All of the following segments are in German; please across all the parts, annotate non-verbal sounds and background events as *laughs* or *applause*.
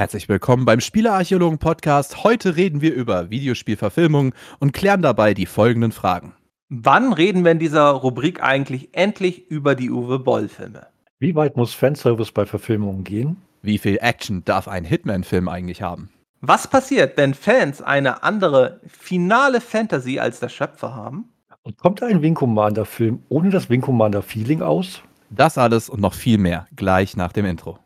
Herzlich willkommen beim Spielearchäologen Podcast. Heute reden wir über Videospielverfilmungen und klären dabei die folgenden Fragen. Wann reden wir in dieser Rubrik eigentlich endlich über die Uwe Boll-Filme? Wie weit muss Fanservice bei Verfilmungen gehen? Wie viel Action darf ein Hitman-Film eigentlich haben? Was passiert, wenn Fans eine andere finale Fantasy als der Schöpfer haben? Und kommt ein Wing Commander-Film ohne das Wing Commander-Feeling aus? Das alles und noch viel mehr gleich nach dem Intro.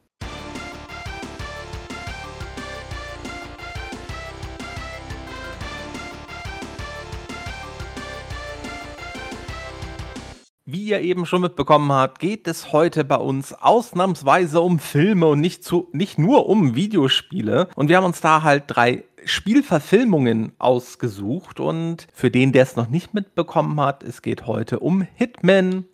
Wie ihr eben schon mitbekommen habt, geht es heute bei uns ausnahmsweise um Filme und nicht, zu, nicht nur um Videospiele. Und wir haben uns da halt drei Spielverfilmungen ausgesucht. Und für den, der es noch nicht mitbekommen hat, es geht heute um Hitman,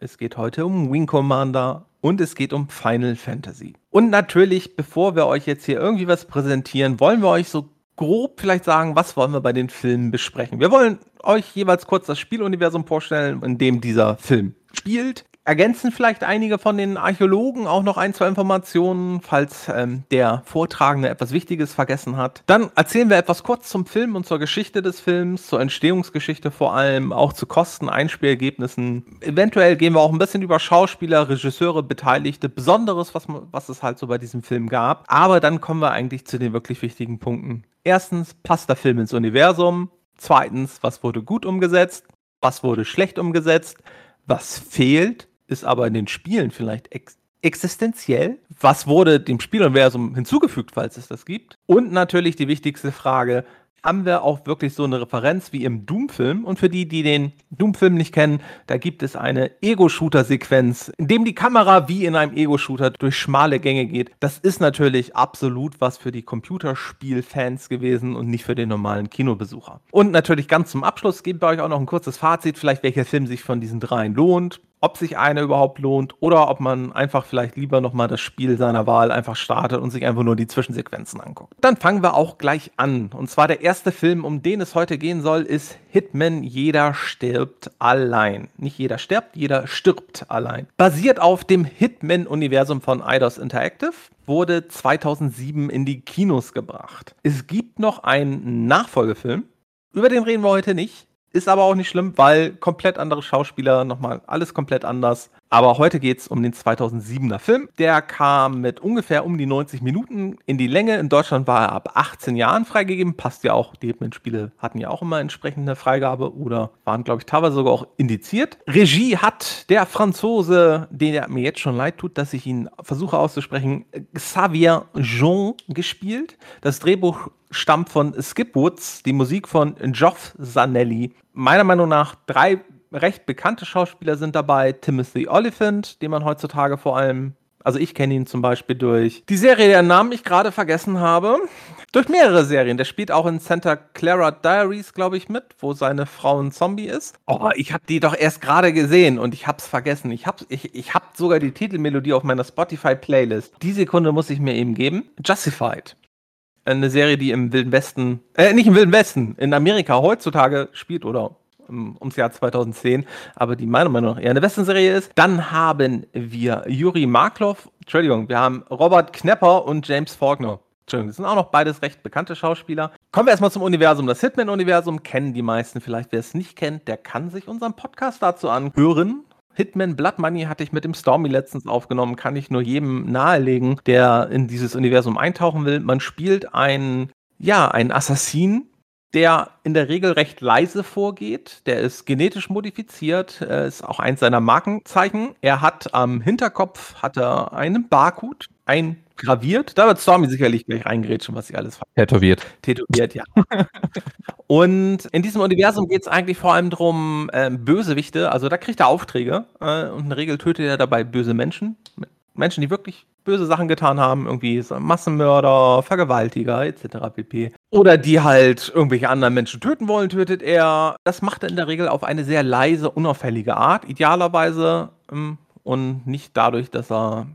es geht heute um Wing Commander und es geht um Final Fantasy. Und natürlich, bevor wir euch jetzt hier irgendwie was präsentieren, wollen wir euch so grob vielleicht sagen, was wollen wir bei den Filmen besprechen. Wir wollen euch jeweils kurz das Spieluniversum vorstellen, in dem dieser Film spielt. Ergänzen vielleicht einige von den Archäologen auch noch ein, zwei Informationen, falls ähm, der Vortragende etwas Wichtiges vergessen hat. Dann erzählen wir etwas kurz zum Film und zur Geschichte des Films, zur Entstehungsgeschichte vor allem, auch zu Kosten, Einspielergebnissen. Eventuell gehen wir auch ein bisschen über Schauspieler, Regisseure, Beteiligte, Besonderes, was, was es halt so bei diesem Film gab. Aber dann kommen wir eigentlich zu den wirklich wichtigen Punkten. Erstens, passt der Film ins Universum? Zweitens, was wurde gut umgesetzt? Was wurde schlecht umgesetzt? Was fehlt? Ist aber in den Spielen vielleicht ex existenziell. Was wurde dem Spieluniversum hinzugefügt, falls es das gibt? Und natürlich die wichtigste Frage, haben wir auch wirklich so eine Referenz wie im Doom-Film. Und für die, die den Doom-Film nicht kennen, da gibt es eine Ego-Shooter-Sequenz, in dem die Kamera wie in einem Ego-Shooter durch schmale Gänge geht. Das ist natürlich absolut was für die Computerspiel-Fans gewesen und nicht für den normalen Kinobesucher. Und natürlich ganz zum Abschluss geben wir euch auch noch ein kurzes Fazit, vielleicht welcher Film sich von diesen dreien lohnt ob sich einer überhaupt lohnt oder ob man einfach vielleicht lieber nochmal das Spiel seiner Wahl einfach startet und sich einfach nur die Zwischensequenzen anguckt. Dann fangen wir auch gleich an. Und zwar der erste Film, um den es heute gehen soll, ist Hitman Jeder stirbt allein. Nicht jeder stirbt, jeder stirbt allein. Basiert auf dem Hitman-Universum von Eidos Interactive wurde 2007 in die Kinos gebracht. Es gibt noch einen Nachfolgefilm, über den reden wir heute nicht. Ist aber auch nicht schlimm, weil komplett andere Schauspieler, nochmal alles komplett anders. Aber heute geht es um den 2007er Film. Der kam mit ungefähr um die 90 Minuten in die Länge. In Deutschland war er ab 18 Jahren freigegeben. Passt ja auch, die Hitman-Spiele hatten ja auch immer entsprechende Freigabe oder waren, glaube ich, teilweise sogar auch indiziert. Regie hat der Franzose, den mir jetzt schon leid tut, dass ich ihn versuche auszusprechen, Xavier Jean gespielt. Das Drehbuch stammt von Skip Woods, die Musik von Geoff Zanelli. Meiner Meinung nach drei recht bekannte Schauspieler sind dabei. Timothy Oliphant, den man heutzutage vor allem, also ich kenne ihn zum Beispiel durch die Serie, deren Namen ich gerade vergessen habe. Durch mehrere Serien. Der spielt auch in Santa Clara Diaries, glaube ich, mit, wo seine Frau ein Zombie ist. Oh, ich habe die doch erst gerade gesehen und ich habe es vergessen. Ich habe ich, ich hab sogar die Titelmelodie auf meiner Spotify-Playlist. Die Sekunde muss ich mir eben geben. Justified eine Serie, die im Wilden Westen, äh, nicht im Wilden Westen, in Amerika heutzutage spielt oder ums Jahr 2010, aber die meiner Meinung nach eher eine Western-Serie ist. Dann haben wir Juri Markloff, Entschuldigung, wir haben Robert Knepper und James Faulkner. Entschuldigung, das sind auch noch beides recht bekannte Schauspieler. Kommen wir erstmal zum Universum. Das Hitman-Universum kennen die meisten vielleicht. Wer es nicht kennt, der kann sich unseren Podcast dazu anhören. Hitman Blood Money hatte ich mit dem Stormy letztens aufgenommen, kann ich nur jedem nahelegen, der in dieses Universum eintauchen will. Man spielt einen, ja, einen Assassin, der in der Regel recht leise vorgeht. Der ist genetisch modifiziert, äh, ist auch eins seiner Markenzeichen. Er hat am Hinterkopf hat er einen Barcode, eingraviert. Da wird Stormy sicherlich gleich reingrätschen, was sie alles Tätowiert. Tätowiert, ja. *laughs* und in diesem Universum geht es eigentlich vor allem darum, äh, Bösewichte, also da kriegt er Aufträge äh, und in der Regel tötet er dabei böse Menschen. Menschen, die wirklich böse Sachen getan haben, irgendwie Massenmörder, Vergewaltiger etc. pp. Oder die halt irgendwelche anderen Menschen töten wollen, tötet er. Das macht er in der Regel auf eine sehr leise, unauffällige Art, idealerweise ähm, und nicht dadurch, dass er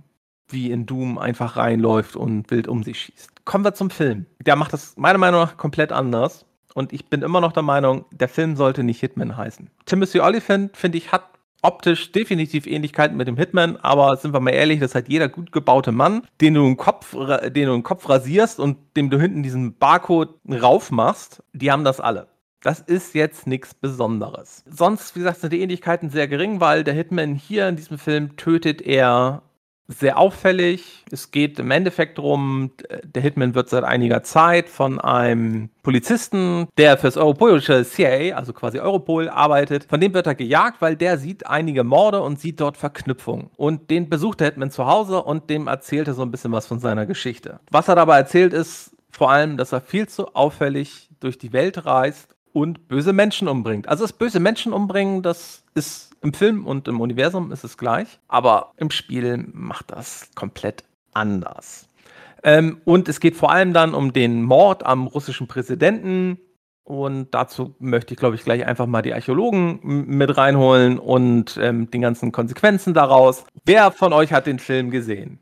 wie in Doom einfach reinläuft und wild um sich schießt. Kommen wir zum Film. Der macht das meiner Meinung nach komplett anders. Und ich bin immer noch der Meinung, der Film sollte nicht Hitman heißen. Timothy Oliphant, finde ich, hat optisch definitiv Ähnlichkeiten mit dem Hitman, aber sind wir mal ehrlich, das hat jeder gut gebaute Mann, den du im Kopf, den du den Kopf rasierst und dem du hinten diesen Barcode raufmachst, die haben das alle. Das ist jetzt nichts Besonderes. Sonst, wie gesagt, sind die Ähnlichkeiten sehr gering, weil der Hitman hier in diesem Film tötet er sehr auffällig. Es geht im Endeffekt darum, der Hitman wird seit einiger Zeit von einem Polizisten, der fürs europäische CIA, also quasi Europol, arbeitet. Von dem wird er gejagt, weil der sieht einige Morde und sieht dort Verknüpfungen. Und den besucht der Hitman zu Hause und dem erzählt er so ein bisschen was von seiner Geschichte. Was er dabei erzählt, ist vor allem, dass er viel zu auffällig durch die Welt reist und böse Menschen umbringt. Also das böse Menschen umbringen, das ist im Film und im Universum ist es gleich, aber im Spiel macht das komplett anders. Ähm, und es geht vor allem dann um den Mord am russischen Präsidenten. Und dazu möchte ich, glaube ich, gleich einfach mal die Archäologen mit reinholen und ähm, den ganzen Konsequenzen daraus. Wer von euch hat den Film gesehen?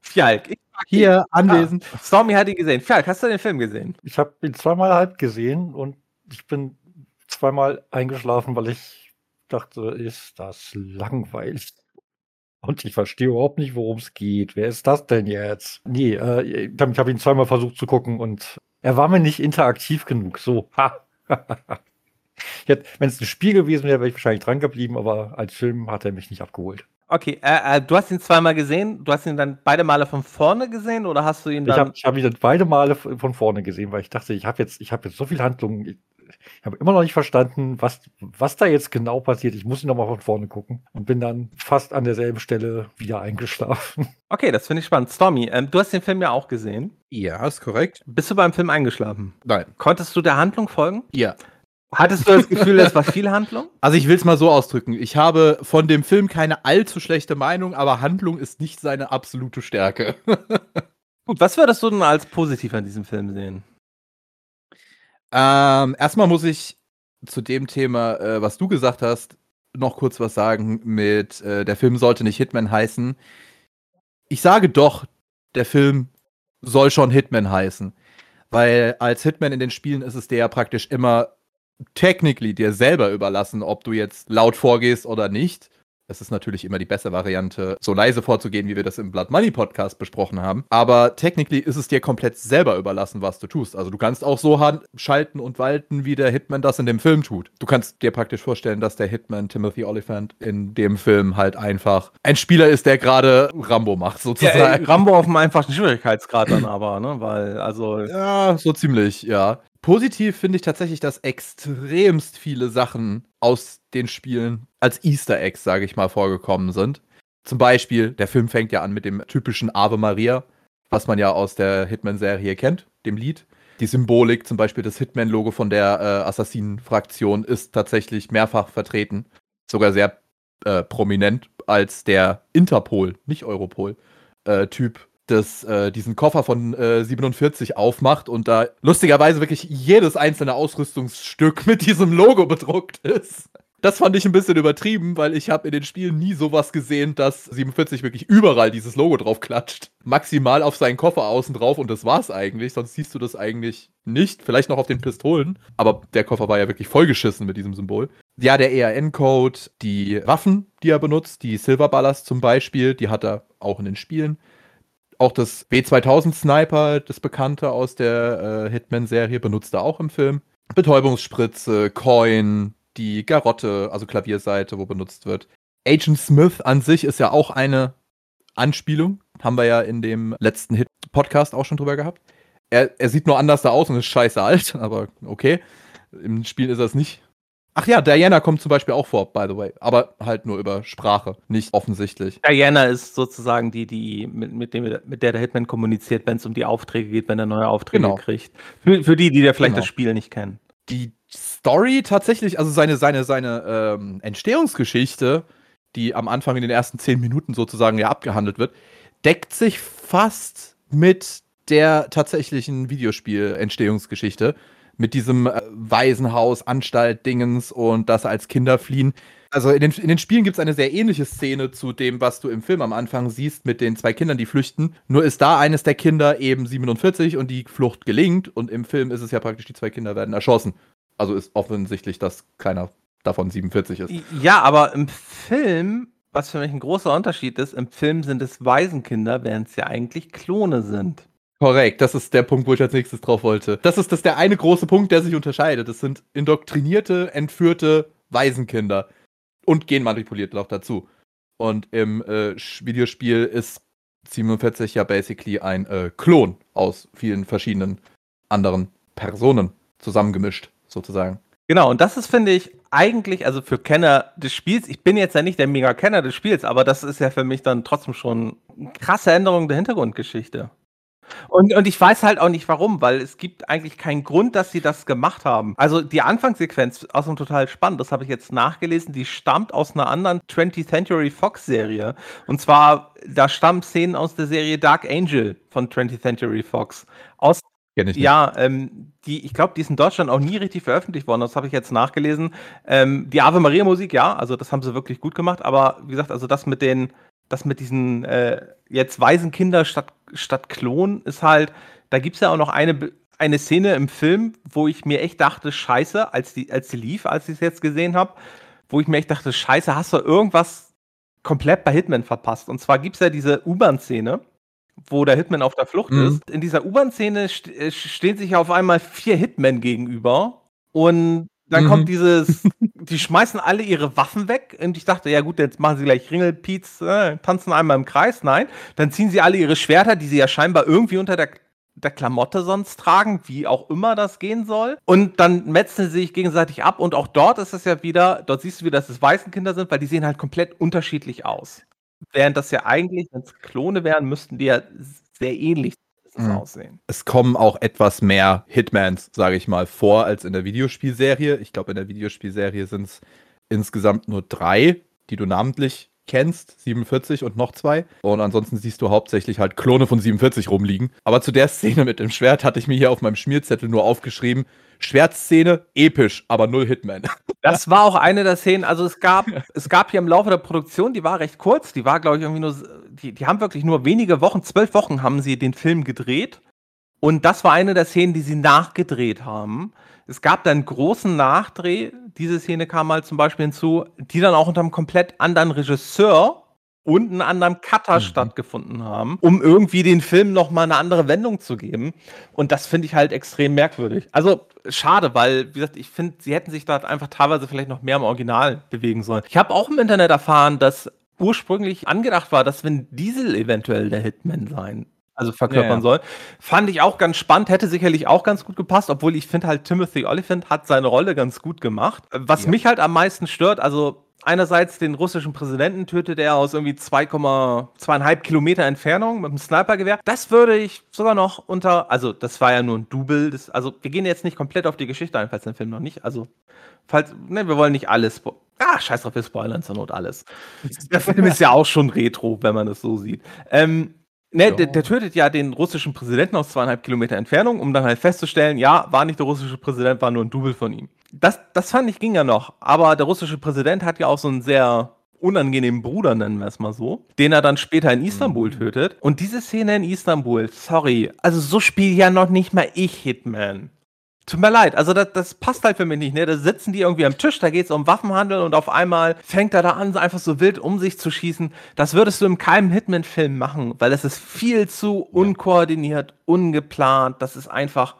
Fjalk. Hier anwesend. Ah, Stormy hat ihn gesehen. Fjalk, hast du den Film gesehen? Ich habe ihn zweimal halb gesehen und ich bin zweimal eingeschlafen, weil ich dachte, ist das langweilig. Und ich verstehe überhaupt nicht, worum es geht. Wer ist das denn jetzt? Nee, äh, ich habe hab ihn zweimal versucht zu gucken und er war mir nicht interaktiv genug. So, ha. Wenn es ein Spiel gewesen wäre, wäre ich wahrscheinlich dran geblieben, aber als Film hat er mich nicht abgeholt. Okay, äh, äh, du hast ihn zweimal gesehen. Du hast ihn dann beide Male von vorne gesehen oder hast du ihn dann? Ich habe hab ihn dann beide Male von vorne gesehen, weil ich dachte, ich habe jetzt, hab jetzt so viel Handlung. Ich, habe immer noch nicht verstanden, was, was da jetzt genau passiert. Ich muss ihn nochmal von vorne gucken und bin dann fast an derselben Stelle wieder eingeschlafen. *laughs* Okay, das finde ich spannend. Stormy, ähm, du hast den Film ja auch gesehen. Ja, ist korrekt. Bist du beim Film eingeschlafen? Nein. Konntest du der Handlung folgen? Ja. Hattest du das Gefühl, es war viel Handlung? *laughs* Also ich will es mal so ausdrücken. Ich habe von dem Film keine allzu schlechte Meinung, aber Handlung ist nicht seine absolute Stärke. *laughs* Gut, was würdest du denn als positiv an diesem Film sehen? Ähm, erstmal muss ich zu dem Thema, äh, was du gesagt hast, noch kurz was sagen mit, äh, der Film sollte nicht Hitman heißen. Ich sage doch, der Film soll schon Hitman heißen. Weil als Hitman in den Spielen ist es der ja praktisch immer technically dir selber überlassen, ob du jetzt laut vorgehst oder nicht. Es ist natürlich immer die bessere Variante, so leise vorzugehen, wie wir das im Blood Money Podcast besprochen haben. Aber technically ist es dir komplett selber überlassen, was du tust. Also du kannst auch so schalten und walten, wie der Hitman das in dem Film tut. Du kannst dir praktisch vorstellen, dass der Hitman Timothy Oliphant in dem Film halt einfach ein Spieler ist, der gerade Rambo macht, sozusagen. Ja, Rambo auf einem einfachen Schwierigkeitsgrad dann aber, ne? Weil, also. Ja, so ziemlich, ja. Positiv finde ich tatsächlich, dass extremst viele Sachen aus den Spielen als Easter Eggs, sage ich mal, vorgekommen sind. Zum Beispiel, der Film fängt ja an mit dem typischen Ave Maria, was man ja aus der Hitman-Serie kennt, dem Lied. Die Symbolik, zum Beispiel das Hitman-Logo von der äh, Assassinen-Fraktion, ist tatsächlich mehrfach vertreten. Sogar sehr äh, prominent als der Interpol, nicht Europol-Typ äh, das, äh, diesen Koffer von äh, 47 aufmacht und da lustigerweise wirklich jedes einzelne Ausrüstungsstück *laughs* mit diesem Logo bedruckt ist. Das fand ich ein bisschen übertrieben, weil ich habe in den Spielen nie sowas gesehen, dass 47 wirklich überall dieses Logo drauf klatscht. Maximal auf seinen Koffer außen drauf und das war's eigentlich. Sonst siehst du das eigentlich nicht. Vielleicht noch auf den Pistolen. Aber der Koffer war ja wirklich vollgeschissen mit diesem Symbol. Ja, der ERN-Code, die Waffen, die er benutzt, die Silver Ballast zum Beispiel, die hat er auch in den Spielen. Auch das B2000 Sniper, das Bekannte aus der äh, Hitman-Serie, benutzt er auch im Film. Betäubungsspritze, Coin, die Garotte, also Klavierseite, wo benutzt wird. Agent Smith an sich ist ja auch eine Anspielung. Haben wir ja in dem letzten Hit-Podcast auch schon drüber gehabt. Er, er sieht nur anders da aus und ist scheiße alt, *laughs* aber okay. Im Spiel ist er es nicht. Ach ja, Diana kommt zum Beispiel auch vor, by the way. Aber halt nur über Sprache, nicht offensichtlich. Diana ist sozusagen die, die mit, mit, dem, mit der der Hitman kommuniziert, wenn es um die Aufträge geht, wenn er neue Aufträge genau. kriegt. Für, für die, die da vielleicht genau. das Spiel nicht kennen. Die Story tatsächlich, also seine, seine, seine ähm, Entstehungsgeschichte, die am Anfang in den ersten zehn Minuten sozusagen ja abgehandelt wird, deckt sich fast mit der tatsächlichen Videospiel-Entstehungsgeschichte mit diesem äh, Waisenhaus, Anstalt, Dingens und das als Kinder fliehen. Also in den, in den Spielen gibt es eine sehr ähnliche Szene zu dem, was du im Film am Anfang siehst mit den zwei Kindern, die flüchten. Nur ist da eines der Kinder eben 47 und die Flucht gelingt und im Film ist es ja praktisch, die zwei Kinder werden erschossen. Also ist offensichtlich, dass keiner davon 47 ist. Ja, aber im Film, was für mich ein großer Unterschied ist, im Film sind es Waisenkinder, während es ja eigentlich Klone sind. Korrekt, das ist der Punkt, wo ich als nächstes drauf wollte. Das ist das der eine große Punkt, der sich unterscheidet. Das sind indoktrinierte, entführte Waisenkinder und genmanipuliert noch dazu. Und im äh, Videospiel ist 47 ja basically ein äh, Klon aus vielen verschiedenen anderen Personen zusammengemischt, sozusagen. Genau, und das ist, finde ich, eigentlich, also für Kenner des Spiels, ich bin jetzt ja nicht der Mega-Kenner des Spiels, aber das ist ja für mich dann trotzdem schon eine krasse Änderung der Hintergrundgeschichte. Und, und ich weiß halt auch nicht warum, weil es gibt eigentlich keinen Grund, dass sie das gemacht haben. Also die Anfangssequenz aus dem total spannend, das habe ich jetzt nachgelesen, die stammt aus einer anderen 20th Century Fox Serie. Und zwar, da stammen Szenen aus der Serie Dark Angel von 20th Century Fox. Aus ja, ähm, die, ich glaube, die ist in Deutschland auch nie richtig veröffentlicht worden. Das habe ich jetzt nachgelesen. Ähm, die Ave Maria Musik, ja, also das haben sie wirklich gut gemacht. Aber wie gesagt, also das mit den das mit diesen äh, jetzt Waisenkinder statt, statt Klon ist halt, da gibt es ja auch noch eine, eine Szene im Film, wo ich mir echt dachte, scheiße, als die, als die lief, als ich es jetzt gesehen habe, wo ich mir echt dachte, scheiße, hast du irgendwas komplett bei Hitman verpasst. Und zwar gibt es ja diese U-Bahn-Szene, wo der Hitman auf der Flucht mhm. ist. In dieser U-Bahn-Szene st äh, stehen sich auf einmal vier Hitmen gegenüber und dann mhm. kommt dieses, *laughs* die schmeißen alle ihre Waffen weg und ich dachte, ja gut, jetzt machen sie gleich Ringelpiez, äh, tanzen einmal im Kreis. Nein, dann ziehen sie alle ihre Schwerter, die sie ja scheinbar irgendwie unter der, der Klamotte sonst tragen, wie auch immer das gehen soll. Und dann metzen sie sich gegenseitig ab und auch dort ist es ja wieder, dort siehst du wieder, dass es Waisenkinder sind, weil die sehen halt komplett unterschiedlich aus. Während das ja eigentlich, wenn es Klone wären, müssten die ja sehr ähnlich mhm. aussehen. Es kommen auch etwas mehr Hitmans, sage ich mal, vor als in der Videospielserie. Ich glaube, in der Videospielserie sind es insgesamt nur drei, die du namentlich kennst, 47 und noch zwei. Und ansonsten siehst du hauptsächlich halt Klone von 47 rumliegen. Aber zu der Szene mit dem Schwert hatte ich mir hier auf meinem Schmierzettel nur aufgeschrieben, Schwertszene, episch, aber null Hitman. *laughs* Das war auch eine der Szenen, also es gab, es gab hier im Laufe der Produktion, die war recht kurz, die war, glaube ich, irgendwie nur, die, die haben wirklich nur wenige Wochen, zwölf Wochen haben sie den Film gedreht. Und das war eine der Szenen, die sie nachgedreht haben. Es gab dann einen großen Nachdreh, diese Szene kam mal zum Beispiel hinzu, die dann auch unter einem komplett anderen Regisseur und einen anderen Cutter mhm. stattgefunden haben, um irgendwie den Film nochmal eine andere Wendung zu geben. Und das finde ich halt extrem merkwürdig. Also schade, weil, wie gesagt, ich finde, sie hätten sich da einfach teilweise vielleicht noch mehr im Original bewegen sollen. Ich habe auch im Internet erfahren, dass ursprünglich angedacht war, dass Vin Diesel eventuell der Hitman sein also verkörpern ja, ja. soll. Fand ich auch ganz spannend, hätte sicherlich auch ganz gut gepasst, obwohl ich finde halt Timothy Oliphant hat seine Rolle ganz gut gemacht. Was ja. mich halt am meisten stört, also einerseits den russischen Präsidenten tötet er aus irgendwie 2,2,5 Kilometer Entfernung mit einem Snipergewehr. Das würde ich sogar noch unter, also das war ja nur ein Double. Das, also wir gehen jetzt nicht komplett auf die Geschichte ein, falls der Film noch nicht. Also falls, ne, wir wollen nicht alles. Ah, scheiß drauf, wir spoilern zur Not alles. Der Film ist ja auch schon retro, wenn man es so sieht. Ähm, Ne, der, der, tötet ja den russischen Präsidenten aus zweieinhalb Kilometer Entfernung, um dann halt festzustellen, ja, war nicht der russische Präsident, war nur ein Double von ihm. Das, das fand ich ging ja noch, aber der russische Präsident hat ja auch so einen sehr unangenehmen Bruder, nennen wir es mal so, den er dann später in Istanbul mhm. tötet. Und diese Szene in Istanbul, sorry, also so spiele ja noch nicht mal ich Hitman. Tut mir leid, also das, das passt halt für mich nicht. Ne? Da sitzen die irgendwie am Tisch, da geht es um Waffenhandel und auf einmal fängt er da an, einfach so wild um sich zu schießen. Das würdest du in keinem Hitman-Film machen, weil es ist viel zu unkoordiniert, ungeplant. Das ist einfach,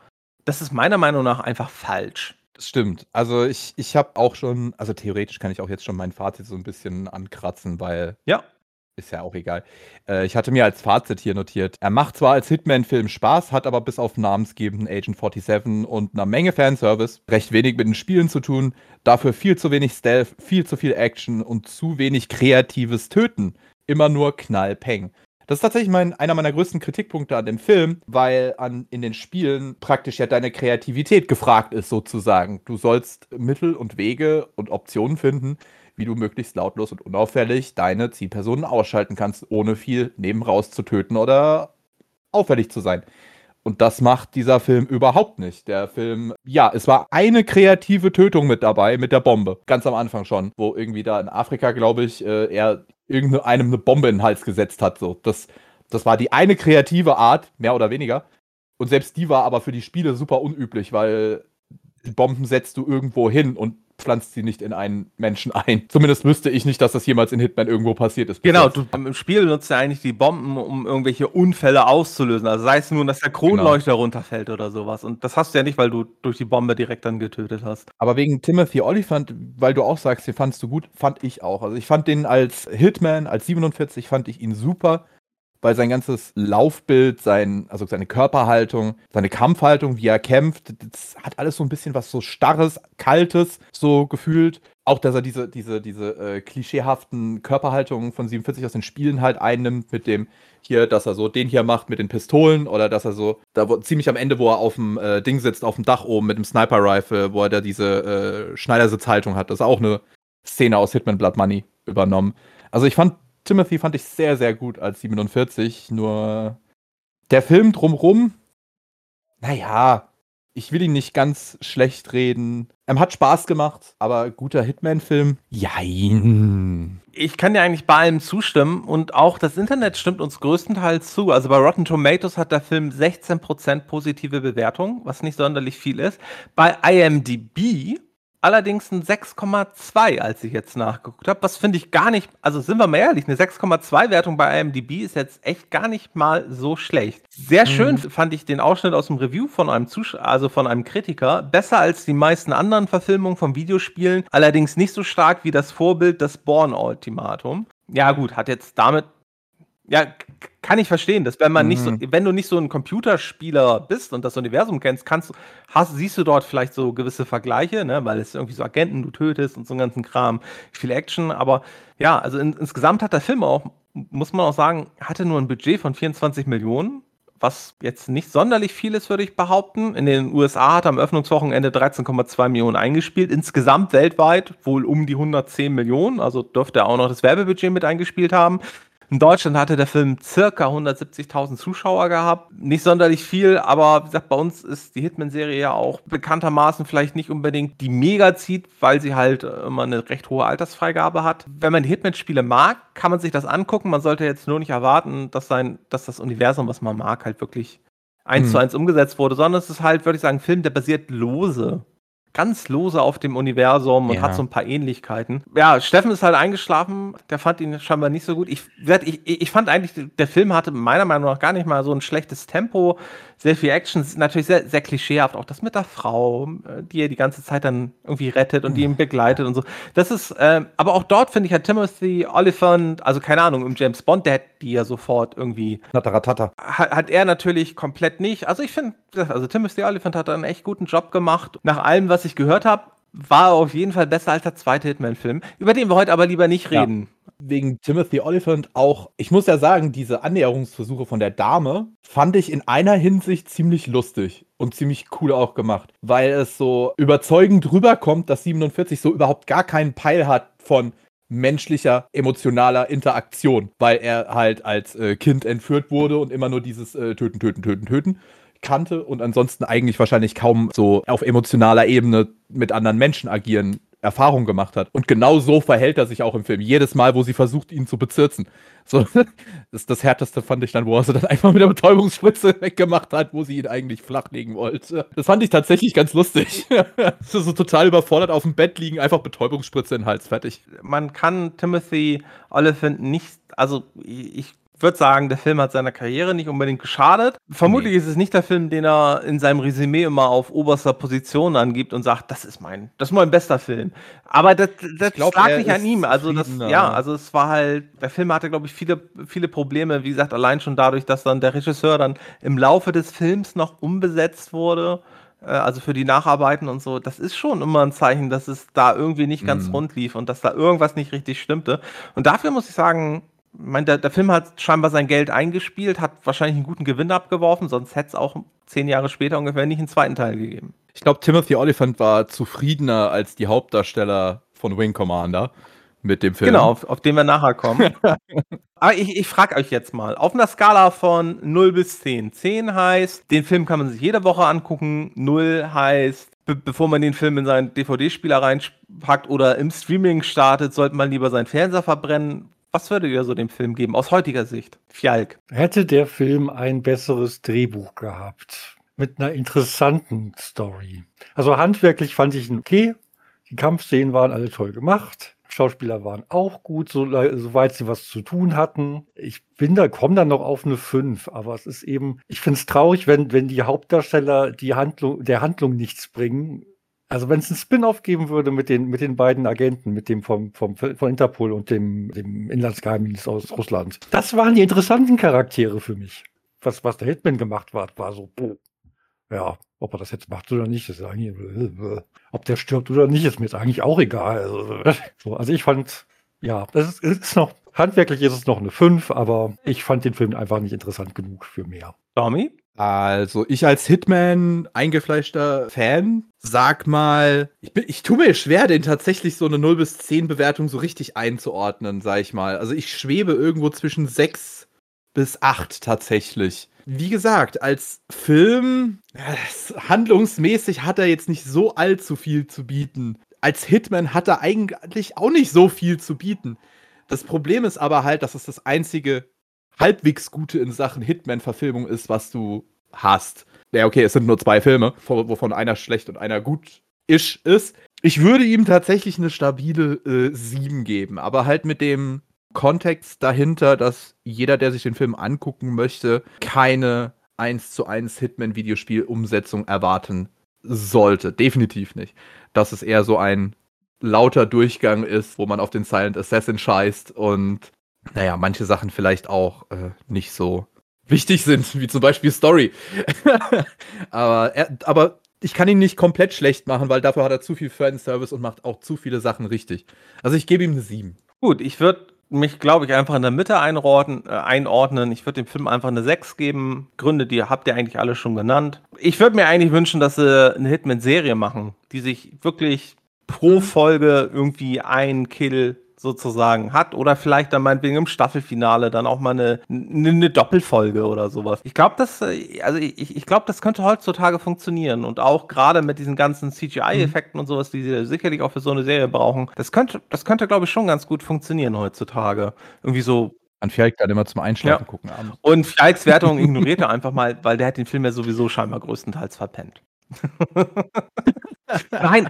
das ist meiner Meinung nach einfach falsch. Das stimmt. Also ich, ich habe auch schon, also theoretisch kann ich auch jetzt schon mein Fazit so ein bisschen ankratzen, weil ja. Ist ja auch egal. Äh, ich hatte mir als Fazit hier notiert: Er macht zwar als Hitman-Film Spaß, hat aber bis auf namensgebenden Agent 47 und einer Menge Fanservice recht wenig mit den Spielen zu tun. Dafür viel zu wenig Stealth, viel zu viel Action und zu wenig kreatives Töten. Immer nur Knallpeng. Das ist tatsächlich mein, einer meiner größten Kritikpunkte an dem Film, weil an, in den Spielen praktisch ja deine Kreativität gefragt ist, sozusagen. Du sollst Mittel und Wege und Optionen finden, wie du möglichst lautlos und unauffällig deine Zielpersonen ausschalten kannst, ohne viel nebenraus zu töten oder auffällig zu sein. Und das macht dieser Film überhaupt nicht. Der Film, ja, es war eine kreative Tötung mit dabei, mit der Bombe. Ganz am Anfang schon, wo irgendwie da in Afrika, glaube ich, äh, er irgendeinem eine Bombe in den Hals gesetzt hat. So. Das, das war die eine kreative Art, mehr oder weniger. Und selbst die war aber für die Spiele super unüblich, weil die Bomben setzt du irgendwo hin und pflanzt sie nicht in einen Menschen ein. *laughs* Zumindest wüsste ich nicht, dass das jemals in Hitman irgendwo passiert ist. Genau, du, im Spiel benutzt ja eigentlich die Bomben, um irgendwelche Unfälle auszulösen. Also sei es nur, dass der Kronleuchter genau. runterfällt oder sowas. Und das hast du ja nicht, weil du durch die Bombe direkt dann getötet hast. Aber wegen Timothy Oliphant, weil du auch sagst, den fandst du gut, fand ich auch. Also ich fand den als Hitman, als 47, fand ich ihn super weil sein ganzes Laufbild, sein, also seine Körperhaltung, seine Kampfhaltung, wie er kämpft, das hat alles so ein bisschen was so Starres, Kaltes, so gefühlt. Auch, dass er diese, diese, diese äh, klischeehaften Körperhaltungen von 47 aus den Spielen halt einnimmt, mit dem hier, dass er so den hier macht mit den Pistolen oder dass er so, da wo, ziemlich am Ende, wo er auf dem äh, Ding sitzt, auf dem Dach oben mit dem Sniper-Rifle, wo er da diese äh, Schneidersitzhaltung hat. Das ist auch eine Szene aus Hitman Blood Money übernommen. Also ich fand Timothy fand ich sehr, sehr gut als 47. Nur der Film drumrum, naja, ich will ihn nicht ganz schlecht reden. Er hat Spaß gemacht, aber guter Hitman-Film? Jein. Ich kann dir eigentlich bei allem zustimmen und auch das Internet stimmt uns größtenteils zu. Also bei Rotten Tomatoes hat der Film 16% positive Bewertung, was nicht sonderlich viel ist. Bei IMDb allerdings ein 6,2, als ich jetzt nachgeguckt habe. Was finde ich gar nicht, also sind wir mal ehrlich, eine 6,2 Wertung bei IMDb ist jetzt echt gar nicht mal so schlecht. Sehr schön mhm. fand ich den Ausschnitt aus dem Review von einem Zuschauer, also von einem Kritiker. Besser als die meisten anderen Verfilmungen von Videospielen, allerdings nicht so stark wie das Vorbild des Born-Ultimatum. Ja, gut, hat jetzt damit ja, kann ich verstehen, dass wenn man mhm. nicht so, mhm. wenn du nicht so ein Computerspieler bist und das Universum kennst, kannst hast, siehst du dort vielleicht so gewisse Vergleiche, ne, weil es irgendwie so Agenten du tötest und so einen ganzen Kram, viel Action, aber ja, also in, insgesamt hat der Film auch, muss man auch sagen, hatte nur ein Budget von 24 Millionen, was jetzt nicht sonderlich viel ist, würde ich behaupten. In den USA hat er am Öffnungswochenende 13,2 Millionen eingespielt. Insgesamt weltweit wohl um die 110 Millionen. Also dürfte er auch noch das Werbebudget mit eingespielt haben. In Deutschland hatte der Film circa 170.000 Zuschauer gehabt. Nicht sonderlich viel, aber wie gesagt, bei uns ist die Hitman-Serie ja auch bekanntermaßen vielleicht nicht unbedingt die mega zieht, weil sie halt immer eine recht hohe Altersfreigabe hat. Wenn man die Hitman-Spiele mag, kann man sich das angucken. Man sollte jetzt nur nicht erwarten, dass, sein, dass das Universum, was man mag, halt wirklich eins hm. zu eins umgesetzt wurde, sondern es ist halt, würde ich sagen, ein Film, der basiert lose ganz lose auf dem Universum und ja. hat so ein paar Ähnlichkeiten. Ja, Steffen ist halt eingeschlafen, der fand ihn scheinbar nicht so gut. Ich, ich, ich fand eigentlich, der Film hatte meiner Meinung nach gar nicht mal so ein schlechtes Tempo, sehr viel Action, natürlich sehr, sehr klischeehaft, auch das mit der Frau, die er die ganze Zeit dann irgendwie rettet und die ihn begleitet und so. Das ist, äh, aber auch dort finde ich hat Timothy Oliphant, also keine Ahnung, im James Bond, der hätte die ja sofort irgendwie. Nataratata. Hat, hat er natürlich komplett nicht. Also ich finde, also Timothy Oliphant hat einen echt guten Job gemacht. Nach allem, was ich gehört habe, war auf jeden Fall besser als der zweite Hitman-Film, über den wir heute aber lieber nicht reden. Wegen Timothy Oliphant auch, ich muss ja sagen, diese Annäherungsversuche von der Dame fand ich in einer Hinsicht ziemlich lustig und ziemlich cool auch gemacht, weil es so überzeugend rüberkommt, dass 47 so überhaupt gar keinen Peil hat von menschlicher, emotionaler Interaktion, weil er halt als äh, Kind entführt wurde und immer nur dieses äh, Töten, Töten, Töten, Töten kannte und ansonsten eigentlich wahrscheinlich kaum so auf emotionaler Ebene mit anderen Menschen agieren Erfahrung gemacht hat. Und genau so verhält er sich auch im Film. Jedes Mal, wo sie versucht, ihn zu bezirzen. So, *laughs* das, das Härteste fand ich dann, wo er sie dann einfach mit der Betäubungsspritze *laughs* weggemacht hat, wo sie ihn eigentlich flachlegen wollte. Das fand ich tatsächlich ganz lustig. *laughs* so, so total überfordert auf dem Bett liegen, einfach Betäubungsspritze in den Hals, fertig. Man kann Timothy Oliphant nicht, also ich würde sagen, der Film hat seiner Karriere nicht unbedingt geschadet. Vermutlich nee. ist es nicht der Film, den er in seinem Resümee immer auf oberster Position angibt und sagt, das ist mein, das ist mein bester Film. Aber das, das glaub, lag nicht an ihm. Also das, ja, also es war halt, der Film hatte, glaube ich, viele, viele Probleme. Wie gesagt, allein schon dadurch, dass dann der Regisseur dann im Laufe des Films noch umbesetzt wurde äh, also für die Nacharbeiten und so, das ist schon immer ein Zeichen, dass es da irgendwie nicht ganz mm. rund lief und dass da irgendwas nicht richtig stimmte. Und dafür muss ich sagen, mein, der, der, Film hat scheinbar sein Geld eingespielt, hat wahrscheinlich einen guten Gewinn abgeworfen, sonst hätte es auch zehn Jahre später ungefähr nicht einen zweiten Teil gegeben. Ich glaube, Timothy Oliphant war zufriedener als die Hauptdarsteller von Wing Commander mit dem Film. Genau, auf, auf den wir nachher kommen. *laughs* Aber ich, ich frage euch jetzt mal, auf einer Skala von 0 bis 10. 10 heißt, den Film kann man sich jede Woche angucken. 0 heißt, be bevor man den Film in seinen DVD-Spieler reinpackt oder im Streaming startet, sollte man lieber seinen Fernseher verbrennen. Was würdet ihr so dem Film geben, aus heutiger Sicht? Fjalk. Hätte der Film ein besseres Drehbuch gehabt. Mit einer interessanten Story. Also handwerklich fand ich ihn okay. die Kampfszenen waren alle toll gemacht. Schauspieler waren auch gut, so, soweit sie was zu tun hatten. Ich bin da, komme dann noch auf eine 5, aber es ist eben, ich finde es traurig, wenn, wenn die Hauptdarsteller die Handlung, der Handlung nichts bringen. Also wenn es einen Spin-off geben würde mit den, mit den beiden Agenten, mit dem vom, vom, von Interpol und dem, dem Inlandsgeheimdienst aus Russland. Das waren die interessanten Charaktere für mich. Was, was der Hitman gemacht hat, war so, ja, ob er das jetzt macht oder nicht, ist eigentlich, ob der stirbt oder nicht, ist mir jetzt eigentlich auch egal. Also, *laughs* so, also ich fand, ja, es ist, ist noch, handwerklich ist es noch eine 5, aber ich fand den Film einfach nicht interessant genug für mehr. Tommy? Also, ich als Hitman eingefleischter Fan sag mal, ich, bin, ich tue mir schwer, den tatsächlich so eine 0 bis 10 Bewertung so richtig einzuordnen, sag ich mal. Also, ich schwebe irgendwo zwischen 6 bis 8 tatsächlich. Wie gesagt, als Film, handlungsmäßig hat er jetzt nicht so allzu viel zu bieten. Als Hitman hat er eigentlich auch nicht so viel zu bieten. Das Problem ist aber halt, dass es das einzige halbwegs Gute in Sachen Hitman-Verfilmung ist, was du hast. Ja, okay, es sind nur zwei Filme, wovon einer schlecht und einer gut ist. Ich würde ihm tatsächlich eine stabile äh, 7 geben, aber halt mit dem Kontext dahinter, dass jeder, der sich den Film angucken möchte, keine 1 zu 1 Hitman-Videospiel-Umsetzung erwarten sollte. Definitiv nicht. Dass es eher so ein lauter Durchgang ist, wo man auf den Silent Assassin scheißt und naja, manche Sachen vielleicht auch äh, nicht so wichtig sind, *laughs* wie zum Beispiel Story. *laughs* aber, er, aber ich kann ihn nicht komplett schlecht machen, weil dafür hat er zu viel Fanservice und macht auch zu viele Sachen richtig. Also ich gebe ihm eine 7. Gut, ich würde mich, glaube ich, einfach in der Mitte einordnen. Äh, einordnen. Ich würde dem Film einfach eine 6 geben. Gründe, die habt ihr eigentlich alle schon genannt. Ich würde mir eigentlich wünschen, dass sie eine Hitman-Serie machen, die sich wirklich pro Folge irgendwie ein Kill sozusagen hat oder vielleicht dann meinetwegen im Staffelfinale dann auch mal eine, eine Doppelfolge oder sowas. Ich glaube, das, äh, also ich, ich glaube, das könnte heutzutage funktionieren und auch gerade mit diesen ganzen CGI-Effekten mhm. und sowas, die sie sicherlich auch für so eine Serie brauchen. Das könnte, das könnte, glaube ich, schon ganz gut funktionieren heutzutage. Irgendwie so an Fjalik dann immer zum Einschlafen ja. gucken abends. Und Fjaliks Wertung *laughs* ignoriert er einfach mal, weil der hat den Film ja sowieso scheinbar größtenteils verpennt. *laughs* Nein,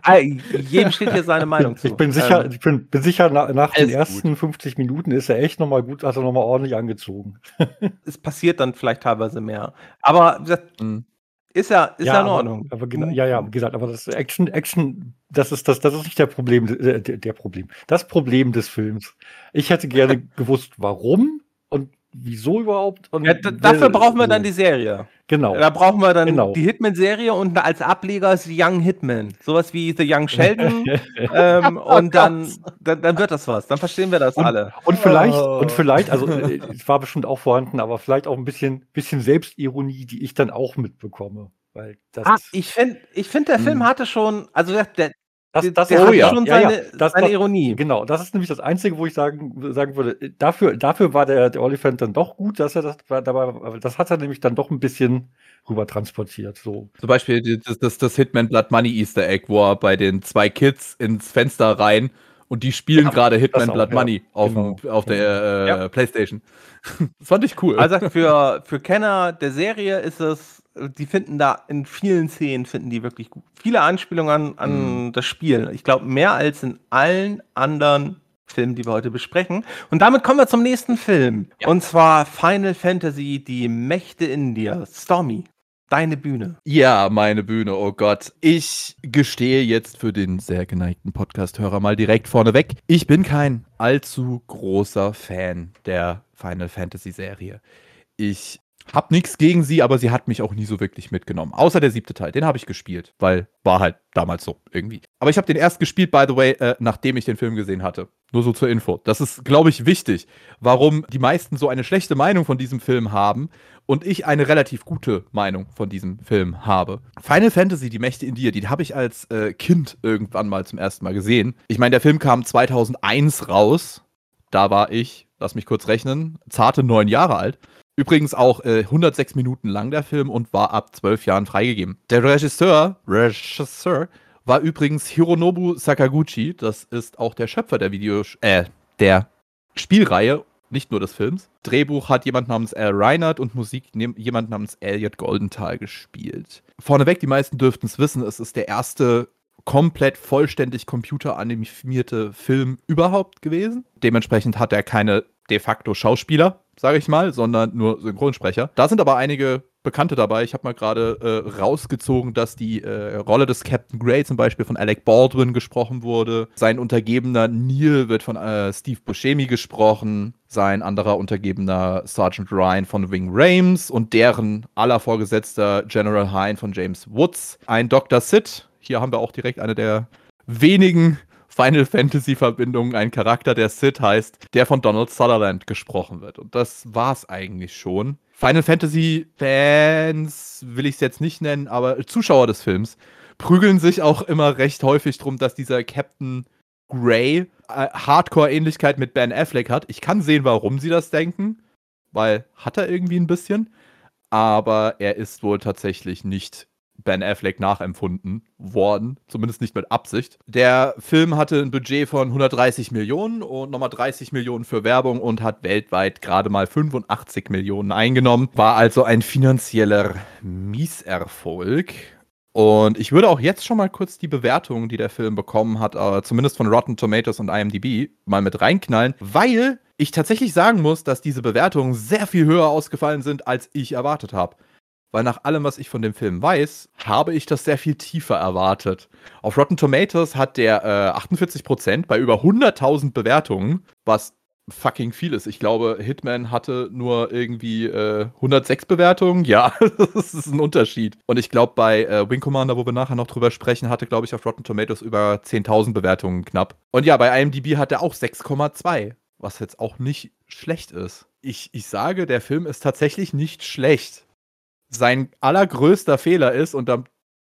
jedem steht hier seine Meinung zu. Ich bin sicher, ähm, ich bin, bin sicher nach, nach den ersten gut. 50 Minuten ist er echt nochmal gut, hat er nochmal ordentlich angezogen. *laughs* es passiert dann vielleicht teilweise mehr. Aber das mhm. ist ja, ist ja, ja in Ordnung. Aber, aber, ja, ja, wie gesagt, aber das Action, Action, das ist das, das ist nicht der Problem, der, der Problem. Das Problem des Films. Ich hätte gerne *laughs* gewusst, warum und wieso überhaupt? Ja, dafür brauchen wir dann die Serie. Genau. Da brauchen wir dann genau. die Hitman-Serie und als Ableger ist The Young Hitman. Sowas wie The Young Sheldon. *laughs* ähm, oh und dann, dann, dann, wird das was. Dann verstehen wir das und, alle. Und vielleicht, oh. und vielleicht, also *laughs* äh, es war bestimmt auch vorhanden, aber vielleicht auch ein bisschen, bisschen Selbstironie, die ich dann auch mitbekomme. Weil das ah, ich finde, ich find, der Film hm. hatte schon, also der, das, das der ist oh, ja. schon seine, ja, das, seine Ironie. Genau, das ist nämlich das Einzige, wo ich sagen, sagen würde, dafür, dafür war der, der Oliphant dann doch gut, dass er das dabei, das hat er nämlich dann doch ein bisschen rüber transportiert. So. Zum Beispiel das, das, das Hitman Blood Money Easter Egg, wo er bei den zwei Kids ins Fenster rein und die spielen ja, gerade Hitman auch, Blood Money auf, genau. auf der äh, Playstation. *laughs* das fand ich cool. Also für, für Kenner der Serie ist es die finden da in vielen Szenen finden die wirklich gut. Viele Anspielungen an, an mhm. das Spiel. Ich glaube, mehr als in allen anderen Filmen, die wir heute besprechen. Und damit kommen wir zum nächsten Film. Ja. Und zwar Final Fantasy, die Mächte in dir. Stormy, deine Bühne. Ja, meine Bühne, oh Gott. Ich gestehe jetzt für den sehr geneigten Podcast-Hörer mal direkt vorneweg. Ich bin kein allzu großer Fan der Final Fantasy Serie. Ich hab nichts gegen sie, aber sie hat mich auch nie so wirklich mitgenommen. Außer der siebte Teil, den habe ich gespielt, weil war halt damals so irgendwie. Aber ich habe den erst gespielt, by the way, äh, nachdem ich den Film gesehen hatte. Nur so zur Info. Das ist, glaube ich, wichtig, warum die meisten so eine schlechte Meinung von diesem Film haben und ich eine relativ gute Meinung von diesem Film habe. Final Fantasy, die Mächte in dir, die habe ich als äh, Kind irgendwann mal zum ersten Mal gesehen. Ich meine, der Film kam 2001 raus. Da war ich, lass mich kurz rechnen, zarte neun Jahre alt. Übrigens auch äh, 106 Minuten lang der Film und war ab 12 Jahren freigegeben. Der Regisseur, Regisseur war übrigens Hironobu Sakaguchi. Das ist auch der Schöpfer der Videos, äh, der Spielreihe, nicht nur des Films. Drehbuch hat jemand namens Al Reinhardt und Musik jemand namens Elliot Goldenthal gespielt. Vorneweg, die meisten dürften es wissen, es ist der erste komplett vollständig computeranimierte Film überhaupt gewesen. Dementsprechend hat er keine de facto Schauspieler, sage ich mal, sondern nur Synchronsprecher. Da sind aber einige Bekannte dabei. Ich habe mal gerade äh, rausgezogen, dass die äh, Rolle des Captain Grey zum Beispiel von Alec Baldwin gesprochen wurde. Sein Untergebener Neil wird von äh, Steve Buscemi gesprochen. Sein anderer Untergebener Sergeant Ryan von Wing Rames und deren aller Vorgesetzter General Hine von James Woods. Ein Dr. Sid. Hier haben wir auch direkt eine der wenigen Final Fantasy Verbindungen ein Charakter, der Sid heißt, der von Donald Sutherland gesprochen wird. Und das war's eigentlich schon. Final Fantasy Fans will ich es jetzt nicht nennen, aber Zuschauer des Films prügeln sich auch immer recht häufig drum, dass dieser Captain Grey äh, Hardcore-Ähnlichkeit mit Ben Affleck hat. Ich kann sehen, warum sie das denken, weil hat er irgendwie ein bisschen. Aber er ist wohl tatsächlich nicht Ben Affleck nachempfunden worden, zumindest nicht mit Absicht. Der Film hatte ein Budget von 130 Millionen und nochmal 30 Millionen für Werbung und hat weltweit gerade mal 85 Millionen eingenommen. War also ein finanzieller Mieserfolg. Und ich würde auch jetzt schon mal kurz die Bewertungen, die der Film bekommen hat, äh, zumindest von Rotten Tomatoes und IMDb, mal mit reinknallen, weil ich tatsächlich sagen muss, dass diese Bewertungen sehr viel höher ausgefallen sind, als ich erwartet habe weil nach allem, was ich von dem Film weiß, habe ich das sehr viel tiefer erwartet. Auf Rotten Tomatoes hat der äh, 48% bei über 100.000 Bewertungen, was fucking viel ist. Ich glaube, Hitman hatte nur irgendwie äh, 106 Bewertungen. Ja, *laughs* das ist ein Unterschied. Und ich glaube, bei äh, Wing Commander, wo wir nachher noch drüber sprechen, hatte, glaube ich, auf Rotten Tomatoes über 10.000 Bewertungen knapp. Und ja, bei IMDb hat er auch 6,2, was jetzt auch nicht schlecht ist. Ich, ich sage, der Film ist tatsächlich nicht schlecht sein allergrößter Fehler ist, und da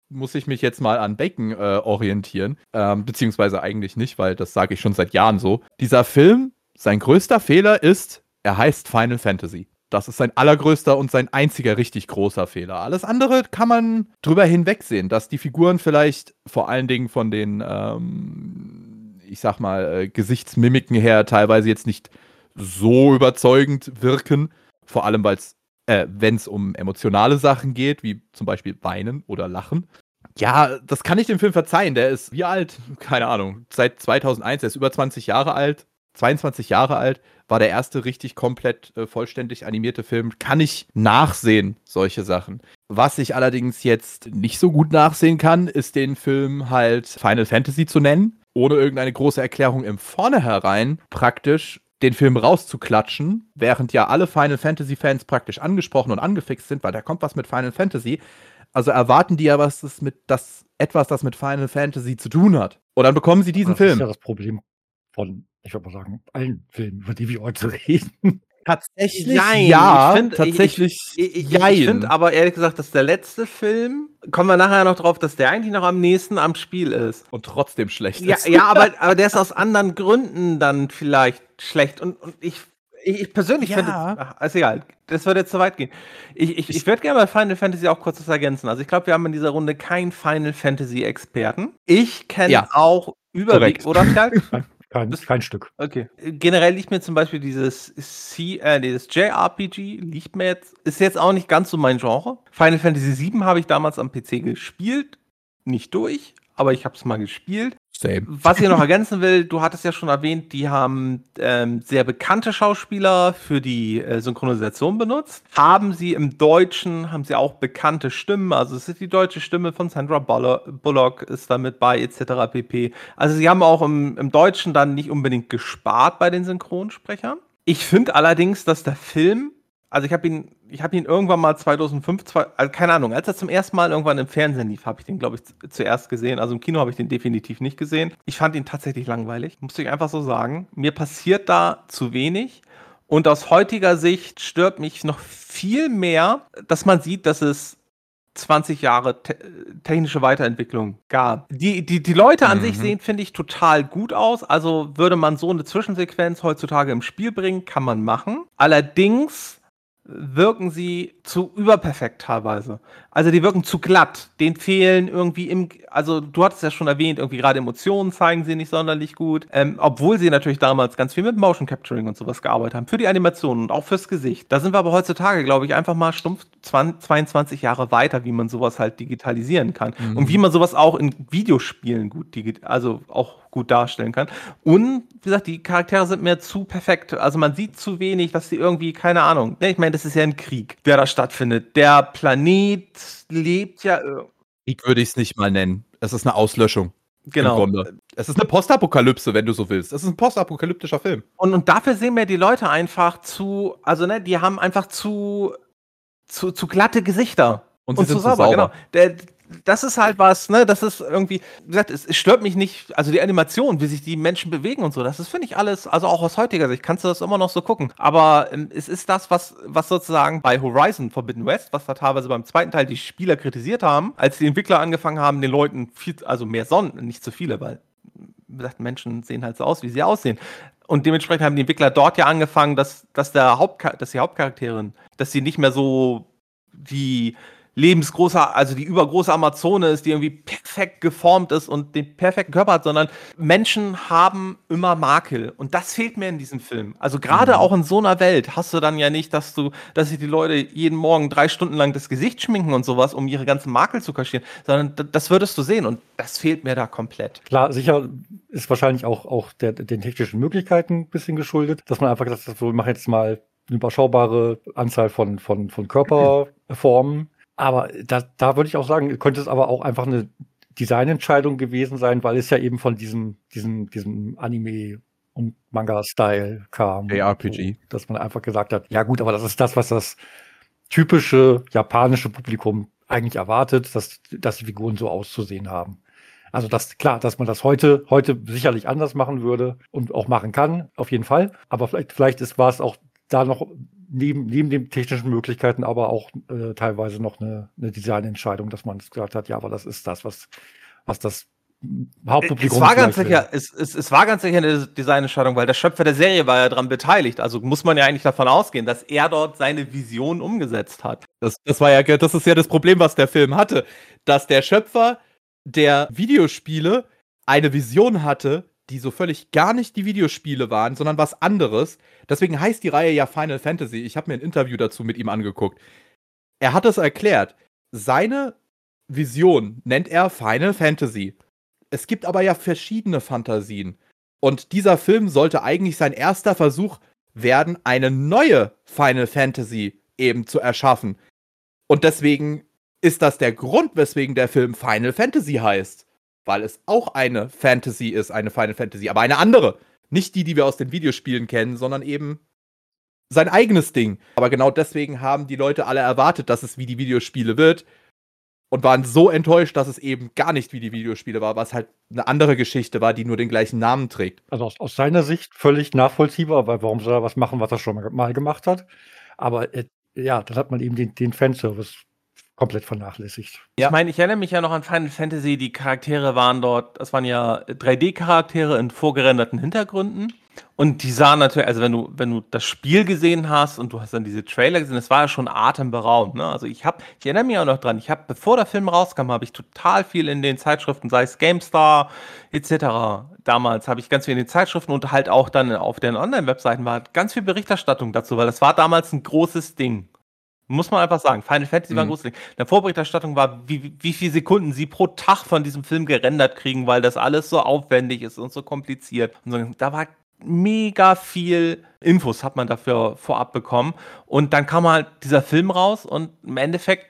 muss ich mich jetzt mal an Bacon äh, orientieren, ähm, beziehungsweise eigentlich nicht, weil das sage ich schon seit Jahren so. Dieser Film, sein größter Fehler ist, er heißt Final Fantasy. Das ist sein allergrößter und sein einziger richtig großer Fehler. Alles andere kann man drüber hinwegsehen, dass die Figuren vielleicht vor allen Dingen von den, ähm, ich sag mal, äh, Gesichtsmimiken her teilweise jetzt nicht so überzeugend wirken. Vor allem, weil es äh, wenn es um emotionale Sachen geht, wie zum Beispiel Weinen oder Lachen. Ja, das kann ich dem Film verzeihen. Der ist wie alt? Keine Ahnung. Seit 2001, er ist über 20 Jahre alt. 22 Jahre alt, war der erste richtig komplett äh, vollständig animierte Film. Kann ich nachsehen, solche Sachen. Was ich allerdings jetzt nicht so gut nachsehen kann, ist den Film halt Final Fantasy zu nennen, ohne irgendeine große Erklärung im Vornherein praktisch den Film rauszuklatschen, während ja alle Final Fantasy Fans praktisch angesprochen und angefixt sind, weil da kommt was mit Final Fantasy. Also erwarten die ja was das mit das etwas, das mit Final Fantasy zu tun hat. Und dann bekommen sie diesen das Film. Das ist ja das Problem von, ich würde mal sagen, allen Filmen, über die wir heute reden. Tatsächlich, Jein. ja, Ich find- tatsächlich, Ich, ich, jein. ich finde aber ehrlich gesagt, dass der letzte Film, kommen wir nachher noch drauf, dass der eigentlich noch am nächsten am Spiel ist. und trotzdem schlecht Ja, ist. ja aber, aber der ist aus anderen Gründen dann vielleicht schlecht. Und, und ich, ich, ich persönlich Ja. finde, ach, ist egal, das würde jetzt zu weit gehen. Ich, ich, ich würde gerne bei Final Fantasy auch kurz was ergänzen. Also ich glaube, wir haben in dieser Runde keinen Final Fantasy Experten. Ich kenne Ja. auch überwiegend, Korrekt. oder? *laughs* Kein, Das- kein Stück. Okay. Generell liegt mir zum Beispiel dieses C, äh, dieses JRPG, liegt mir jetzt, ist jetzt auch nicht ganz so mein Genre. Final Fantasy VII habe ich damals am PC gespielt. Nicht durch, aber ich habe es mal gespielt. Same. Was ich noch ergänzen will, du hattest ja schon erwähnt, die haben ähm, sehr bekannte Schauspieler für die äh, Synchronisation benutzt. Haben sie im Deutschen, haben sie auch bekannte Stimmen, also es ist die deutsche Stimme von Sandra Bullo- Bullock ist da mit bei, etc. pp. Also sie haben auch im, im Deutschen dann nicht unbedingt gespart bei den Synchronsprechern. Ich finde allerdings, dass der Film, also ich habe ihn, ich habe ihn irgendwann mal 2005, zwei, also keine Ahnung, als er zum ersten Mal irgendwann im Fernsehen lief, habe ich den, glaube ich, zu- zuerst gesehen. Also im Kino habe ich den definitiv nicht gesehen. Ich fand ihn tatsächlich langweilig, muss ich einfach so sagen. Mir passiert da zu wenig. Und aus heutiger Sicht stört mich noch viel mehr, dass man sieht, dass es 20 Jahre te technische Weiterentwicklung gab. Die, die, die Leute an Mhm. sich sehen, finde ich, total gut aus. Also würde man so eine Zwischensequenz heutzutage im Spiel bringen, kann man machen. Allerdings wirken sie zu überperfekt teilweise. Also die wirken zu glatt. Den fehlen irgendwie im, also du hattest ja schon erwähnt, irgendwie gerade Emotionen zeigen sie nicht sonderlich gut. Ähm, obwohl sie natürlich damals ganz viel mit Motion Capturing und sowas gearbeitet haben. Für die Animationen und auch fürs Gesicht. Da sind wir aber heutzutage, glaube ich, einfach mal stumpf 20, 22 Jahre weiter, wie man sowas halt digitalisieren kann. Mhm. Und wie man sowas auch in Videospielen gut also auch gut darstellen kann. Und wie gesagt, die Charaktere sind mir zu perfekt. Also man sieht zu wenig, dass sie irgendwie, keine Ahnung. Ne, ich meine, das ist ja ein Krieg, der da stattfindet. Der Planet lebt ja. Krieg würde ich es nicht mal nennen. Es ist eine Auslöschung. Genau. Es ist eine Postapokalypse, wenn du so willst. Es ist ein postapokalyptischer Film. Und, und dafür sehen wir die Leute einfach zu, also ne, die haben einfach zu, zu, zu glatte Gesichter. Und, und sind zu sauber. sauber. Genau. Der, das ist halt was, ne, das ist irgendwie, wie gesagt, es, es, stört mich nicht, also die Animation, wie sich die Menschen bewegen und so, das ist, finde ich, alles, also auch aus heutiger Sicht kannst du das immer noch so gucken. Aber ähm, es ist das, was, was sozusagen bei Horizon Forbidden West, was da teilweise beim zweiten Teil die Spieler kritisiert haben, als die Entwickler angefangen haben, den Leuten viel, also mehr Sonnen, nicht zu viele, weil, wie gesagt, Menschen sehen halt so aus, wie sie aussehen. Und dementsprechend haben die Entwickler dort ja angefangen, dass, dass, der Hauptchar dass die Hauptcharakterin, dass sie nicht mehr so die lebensgroßer, also die übergroße Amazone ist, die irgendwie perfekt geformt ist und den perfekten Körper hat, sondern Menschen haben immer Makel. Und das fehlt mir in diesem Film. Also gerade mhm. auch in so einer Welt hast du dann ja nicht, dass du, dass sich die Leute jeden Morgen drei Stunden lang das Gesicht schminken und sowas, um ihre ganzen Makel zu kaschieren, sondern das würdest du sehen und das fehlt mir da komplett. Klar, sicher ist wahrscheinlich auch, auch der, den technischen Möglichkeiten ein bisschen geschuldet, dass man einfach gesagt hat, wir machen jetzt mal eine überschaubare Anzahl von, von, von Körperformen aber da, da würde ich auch sagen, könnte es aber auch einfach eine Designentscheidung gewesen sein, weil es ja eben von diesem, diesem, diesem Anime und Manga-Style kam. ARPG. So, dass man einfach gesagt hat, ja gut, aber das ist das, was das typische japanische Publikum eigentlich erwartet, dass, dass die Figuren so auszusehen haben. Also das klar, dass man das heute heute sicherlich anders machen würde und auch machen kann, auf jeden Fall. Aber vielleicht vielleicht ist war es auch da noch neben, neben den technischen Möglichkeiten aber auch äh, teilweise noch eine, eine Designentscheidung, dass man gesagt hat, ja, aber das ist das, was, was das Hauptpublikum. Es war ganz sicher, es, es, es war ganz sicher eine Designentscheidung, weil der Schöpfer der Serie war ja daran beteiligt. Also muss man ja eigentlich davon ausgehen, dass er dort seine Vision umgesetzt hat. Das, das war ja, das ist ja das Problem, was der Film hatte, dass der Schöpfer der Videospiele eine Vision hatte, die so völlig gar nicht die Videospiele waren, sondern was anderes. Deswegen heißt die Reihe ja Final Fantasy. Ich habe mir ein Interview dazu mit ihm angeguckt. Er hat es erklärt. Seine Vision nennt er Final Fantasy. Es gibt aber ja verschiedene Fantasien. Und dieser Film sollte eigentlich sein erster Versuch werden, eine neue Final Fantasy eben zu erschaffen. Und deswegen ist das der Grund, weswegen der Film Final Fantasy heißt weil es auch eine Fantasy ist, eine Final Fantasy, aber eine andere. Nicht die, die wir aus den Videospielen kennen, sondern eben sein eigenes Ding. Aber genau deswegen haben die Leute alle erwartet, dass es wie die Videospiele wird und waren so enttäuscht, dass es eben gar nicht wie die Videospiele war, was halt eine andere Geschichte war, die nur den gleichen Namen trägt. Also aus, aus seiner Sicht völlig nachvollziehbar, weil warum soll er was machen, was er schon mal gemacht hat? Aber äh, ja, dann hat man eben den, den Fanservice komplett vernachlässigt. Ja. Ich meine, ich erinnere mich ja noch an Final Fantasy, die Charaktere waren dort, das waren ja 3D-Charaktere in vorgerenderten Hintergründen. Und die sahen natürlich, also wenn du, wenn du das Spiel gesehen hast und du hast dann diese Trailer gesehen, das war ja schon atemberaubend. Ne? Also ich habe, ich erinnere mich auch noch dran, ich habe, bevor der Film rauskam, habe ich total viel in den Zeitschriften, sei es GameStar etc. Damals habe ich ganz viel in den Zeitschriften und halt auch dann auf den Online-Webseiten war ganz viel Berichterstattung dazu, weil das war damals ein großes Ding. Muss man einfach sagen. Final Fantasy mhm. war ein großes Ding. In der Vorberichterstattung war, wie, wie viele Sekunden sie pro Tag von diesem Film gerendert kriegen, weil das alles so aufwendig ist und so kompliziert. Und so, da war mega viel Infos hat man dafür vorab bekommen. Und dann kam halt dieser Film raus und im Endeffekt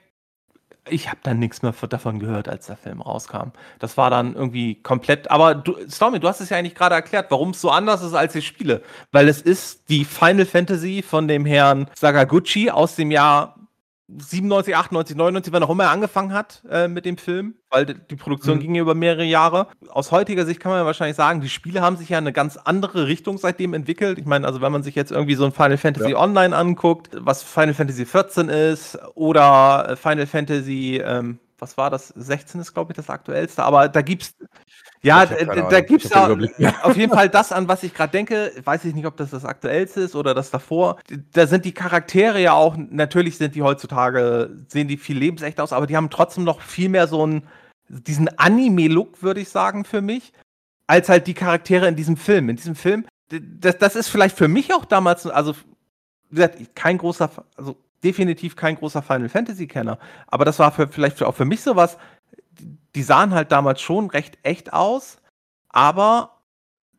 ich habe dann nichts mehr davon gehört, als der Film rauskam. Das war dann irgendwie komplett. Aber du, Stormy, du hast es ja eigentlich gerade erklärt, warum es so anders ist als die Spiele. Weil es ist die Final Fantasy von dem Herrn Sakaguchi aus dem Jahr 97, 98, 99, wann auch immer er angefangen hat äh, mit dem Film, weil die Produktion mhm. ging über mehrere Jahre. Aus heutiger Sicht kann man ja wahrscheinlich sagen, die Spiele haben sich ja eine ganz andere Richtung seitdem entwickelt. Ich meine, also wenn man sich jetzt irgendwie so ein Final Fantasy ja. Online anguckt, was Final Fantasy 14 ist oder Final Fantasy, ähm, was war das? 16 ist, glaube ich, das aktuellste, aber da gibt's ja, da, da gibt es auf jeden Fall das, an was ich gerade denke. Weiß ich nicht, ob das das aktuellste ist oder das davor. Da sind die Charaktere ja auch, natürlich sind die heutzutage, sehen die viel lebensecht aus, aber die haben trotzdem noch viel mehr so einen, diesen Anime-Look, würde ich sagen, für mich, als halt die Charaktere in diesem Film. In diesem Film, das, das ist vielleicht für mich auch damals, also, wie gesagt, kein großer, also definitiv kein großer Final Fantasy-Kenner, aber das war für, vielleicht auch für mich sowas, die sahen halt damals schon recht echt aus, aber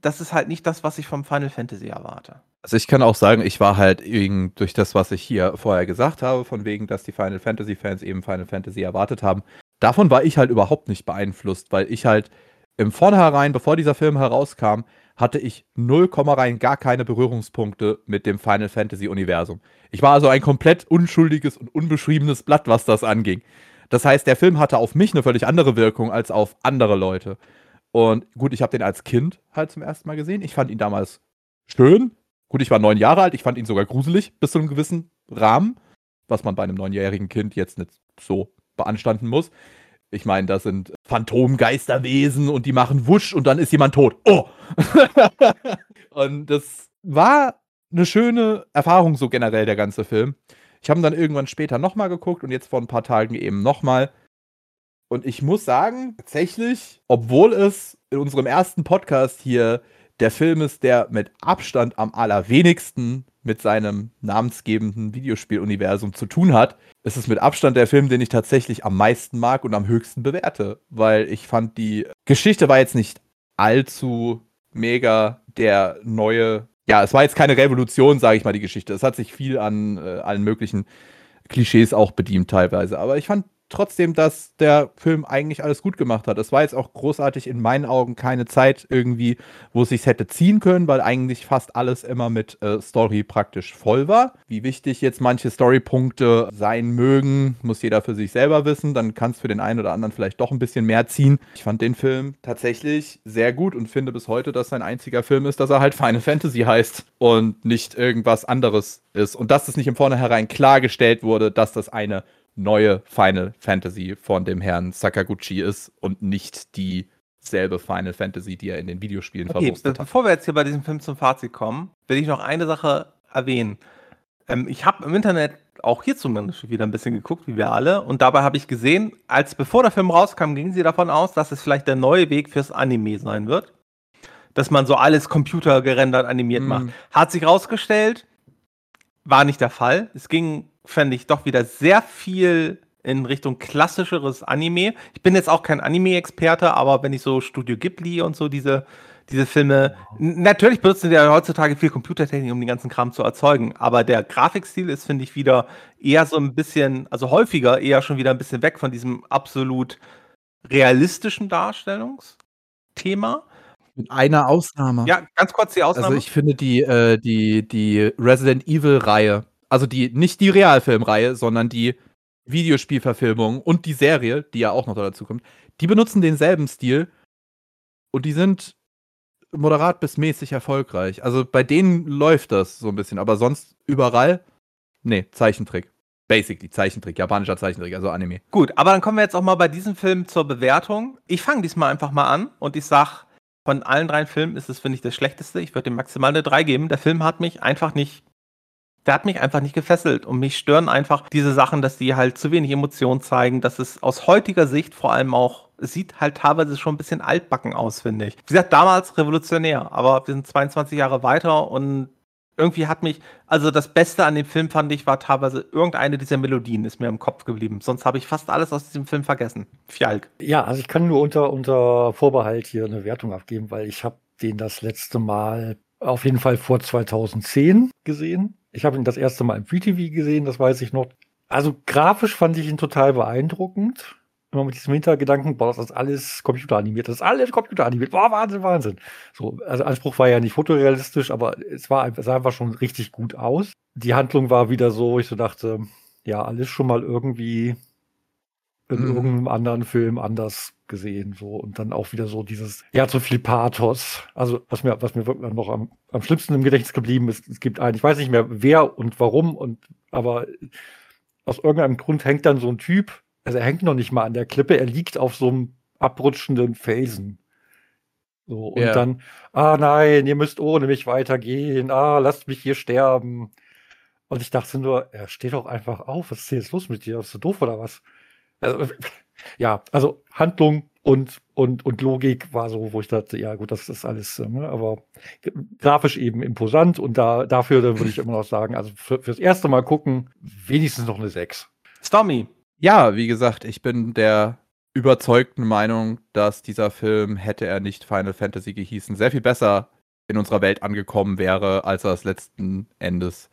das ist halt nicht das, was ich vom Final Fantasy erwarte. Also ich kann auch sagen, ich war halt durch das, was ich hier vorher gesagt habe, von wegen, dass die Final Fantasy Fans eben Final Fantasy erwartet haben, davon war ich halt überhaupt nicht beeinflusst, weil ich halt im Vornherein, bevor dieser Film herauskam, hatte ich null Komma rein gar keine Berührungspunkte mit dem Final Fantasy Universum. Ich war also ein komplett unschuldiges und unbeschriebenes Blatt, was das anging. Das heißt, der Film hatte auf mich eine völlig andere Wirkung als auf andere Leute. Und gut, ich habe den als Kind halt zum ersten Mal gesehen. Ich fand ihn damals schön. Gut, ich war neun Jahre alt. Ich fand ihn sogar gruselig bis zu einem gewissen Rahmen, was man bei einem neunjährigen Kind jetzt nicht so beanstanden muss. Ich meine, das sind Phantomgeisterwesen und die machen Wusch und dann ist jemand tot. Oh! *laughs* und das war eine schöne Erfahrung, so generell der ganze Film. Ich habe dann irgendwann später nochmal geguckt und jetzt vor ein paar Tagen eben nochmal. Und ich muss sagen, tatsächlich, obwohl es in unserem ersten Podcast hier der Film ist, der mit Abstand am allerwenigsten mit seinem namensgebenden Videospieluniversum zu tun hat, ist es mit Abstand der Film, den ich tatsächlich am meisten mag und am höchsten bewerte. Weil ich fand, die Geschichte war jetzt nicht allzu mega der neue ja, es war jetzt keine Revolution, sage ich mal, die Geschichte. Es hat sich viel an äh, allen möglichen Klischees auch bedient teilweise. Aber ich fand trotzdem, dass der Film eigentlich alles gut gemacht hat. Es war jetzt auch großartig in meinen Augen keine Zeit irgendwie, wo es sich hätte ziehen können, weil eigentlich fast alles immer mit äh, Story praktisch voll war. Wie wichtig jetzt manche Storypunkte sein mögen, muss jeder für sich selber wissen. Dann kann es für den einen oder anderen vielleicht doch ein bisschen mehr ziehen. Ich fand den Film tatsächlich sehr gut und finde bis heute, dass sein einziger Film ist, dass er halt Final Fantasy heißt und nicht irgendwas anderes ist. Und dass es nicht im Vornherein klargestellt wurde, dass das eine neue Final Fantasy von dem Herrn Sakaguchi ist und nicht dieselbe Final Fantasy, die er in den Videospielen okay, hat. Bevor wir jetzt hier bei diesem Film zum Fazit kommen, will ich noch eine Sache erwähnen. Ähm, ich habe im Internet auch hier zumindest wieder ein bisschen geguckt, wie wir alle. Und dabei habe ich gesehen, als bevor der Film rauskam, gingen sie davon aus, dass es vielleicht der neue Weg fürs Anime sein wird. Dass man so alles computergerendert animiert mm. macht. Hat sich rausgestellt, war nicht der Fall. Es ging fände ich doch wieder sehr viel in Richtung klassischeres Anime. Ich bin jetzt auch kein Anime-Experte, aber wenn ich so Studio Ghibli und so diese, diese Filme, natürlich benutzen die ja heutzutage viel Computertechnik, um den ganzen Kram zu erzeugen, aber der Grafikstil ist, finde ich, wieder eher so ein bisschen, also häufiger eher schon wieder ein bisschen weg von diesem absolut realistischen Darstellungsthema. Mit einer Ausnahme. Ja, ganz kurz die Ausnahme. Also ich finde die, äh, die, die Resident Evil-Reihe also die, nicht die Realfilmreihe, sondern die Videospielverfilmung und die Serie, die ja auch noch dazu kommt, die benutzen denselben Stil und die sind moderat bis mäßig erfolgreich. Also bei denen läuft das so ein bisschen, aber sonst überall, nee, Zeichentrick. Basically, Zeichentrick, japanischer Zeichentrick, also Anime. Gut, aber dann kommen wir jetzt auch mal bei diesem Film zur Bewertung. Ich fange diesmal einfach mal an und ich sag, von allen drei Filmen ist es, finde ich, das schlechteste. Ich würde dem maximal eine 3 geben. Der Film hat mich einfach nicht der hat mich einfach nicht gefesselt und mich stören einfach diese Sachen, dass die halt zu wenig Emotionen zeigen, dass es aus heutiger Sicht vor allem auch, sieht halt teilweise schon ein bisschen altbacken aus, finde ich. Wie gesagt, damals revolutionär, aber wir sind 22 Jahre weiter und irgendwie hat mich, also das Beste an dem Film fand ich, war teilweise irgendeine dieser Melodien ist mir im Kopf geblieben. Sonst habe ich fast alles aus diesem Film vergessen. Fjalk. Ja, also ich kann nur unter, unter Vorbehalt hier eine Wertung abgeben, weil ich habe den das letzte Mal auf jeden Fall vor 2010 gesehen. Ich habe ihn das erste Mal im Free TV gesehen, das weiß ich noch. Also grafisch fand ich ihn total beeindruckend. Immer mit diesem Hintergedanken, boah, das ist alles computeranimiert, das ist alles computeranimiert. Boah, Wahnsinn, Wahnsinn. So, also Anspruch war ja nicht fotorealistisch, aber es war es sah einfach schon richtig gut aus. Die Handlung war wieder so, ich so dachte, ja, alles schon mal irgendwie in mhm. irgendeinem anderen Film anders gesehen, so und dann auch wieder so dieses, ja, zu viel Pathos. Also was mir, was mir wirklich noch am, am schlimmsten im Gedächtnis geblieben ist, es gibt einen, ich weiß nicht mehr wer und warum und aber aus irgendeinem Grund hängt dann so ein Typ also er hängt noch nicht mal an der Klippe, er liegt auf so einem abrutschenden Felsen. So, und Ja. dann, ah nein, ihr müsst ohne mich weitergehen, ah, lasst mich hier sterben. Und ich dachte nur, er steht doch einfach auf, was ist denn jetzt los mit dir? Bist du doof oder was? Also, ja, also Handlung und, und, und Logik war so, wo ich dachte, ja gut, das ist alles, äh, ne, aber grafisch eben imposant und da, dafür dann würde ich immer noch sagen, also für, fürs erste Mal gucken, wenigstens noch eine 6. Stormy. Ja, wie gesagt, ich bin der überzeugten Meinung, dass dieser Film, hätte er nicht Final Fantasy gehießen, sehr viel besser in unserer Welt angekommen wäre, als er es letzten Endes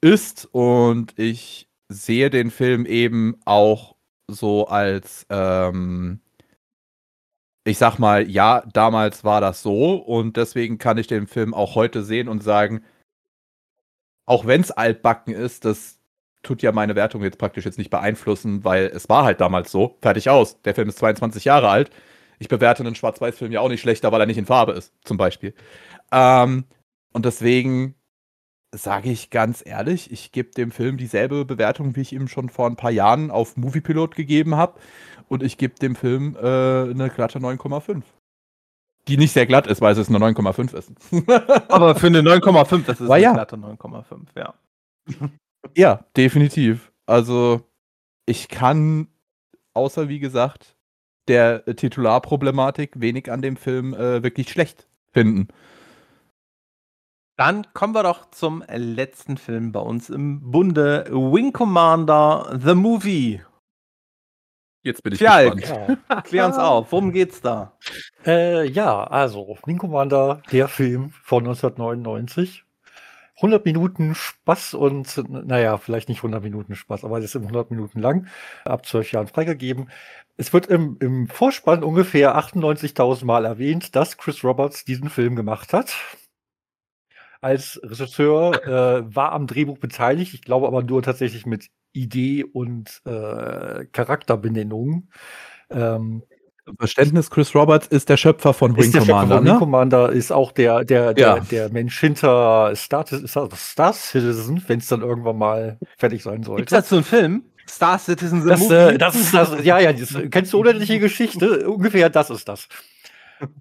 ist. Und ich sehe den Film eben auch so als, ähm, ich sag mal, ja, damals war das so und deswegen kann ich den Film auch heute sehen und sagen, auch wenn es altbacken ist, das tut ja meine Wertung jetzt praktisch jetzt nicht beeinflussen, weil es war halt damals so. Fertig aus. Der Film ist 22 Jahre alt. Ich bewerte einen Schwarz-Weiß-Film ja auch nicht schlechter, weil er nicht in Farbe ist, zum Beispiel. Ähm, und deswegen sage ich ganz ehrlich, ich gebe dem Film dieselbe Bewertung, wie ich ihm schon vor ein paar Jahren auf Moviepilot gegeben habe. Und ich gebe dem Film äh, eine glatte 9,5. Die nicht sehr glatt ist, weil es eine 9,5 ist. *laughs* Aber für eine 9,5, das ist Aber eine ja. glatte 9,5, ja. Ja, definitiv. Also, ich kann, außer wie gesagt, der Titularproblematik wenig an dem Film äh, wirklich schlecht finden. Dann kommen wir doch zum letzten Film bei uns im Bunde. Wing Commander, The Movie. Jetzt bin ich Fjalk. gespannt. Ja. *laughs* Klär uns auf, worum geht's da? Äh, ja, also Wing Commander, der Film von 1999. 100 Minuten Spaß und, naja, vielleicht nicht 100 Minuten Spaß, aber das ist 100 Minuten lang, ab 12 Jahren freigegeben. Es wird im, im Vorspann ungefähr 98.000 Mal erwähnt, dass Chris Roberts diesen Film gemacht hat. Als Regisseur äh, war am Drehbuch beteiligt, ich glaube aber nur tatsächlich mit Idee und äh, Charakterbenennung. Ähm, Verständnis, Chris Roberts ist der Schöpfer von Wing ist der Schöpfer Commander, von Wing ne? Commander ist auch der, der, der, Ja. der Mensch hinter Star, Star, Citizen, wenn es dann irgendwann mal fertig sein sollte. dazu einen Film? Star Citizen The Das, äh, das ist das, ja, ja, das, kennst du unendliche Geschichte? Ungefähr das ist das.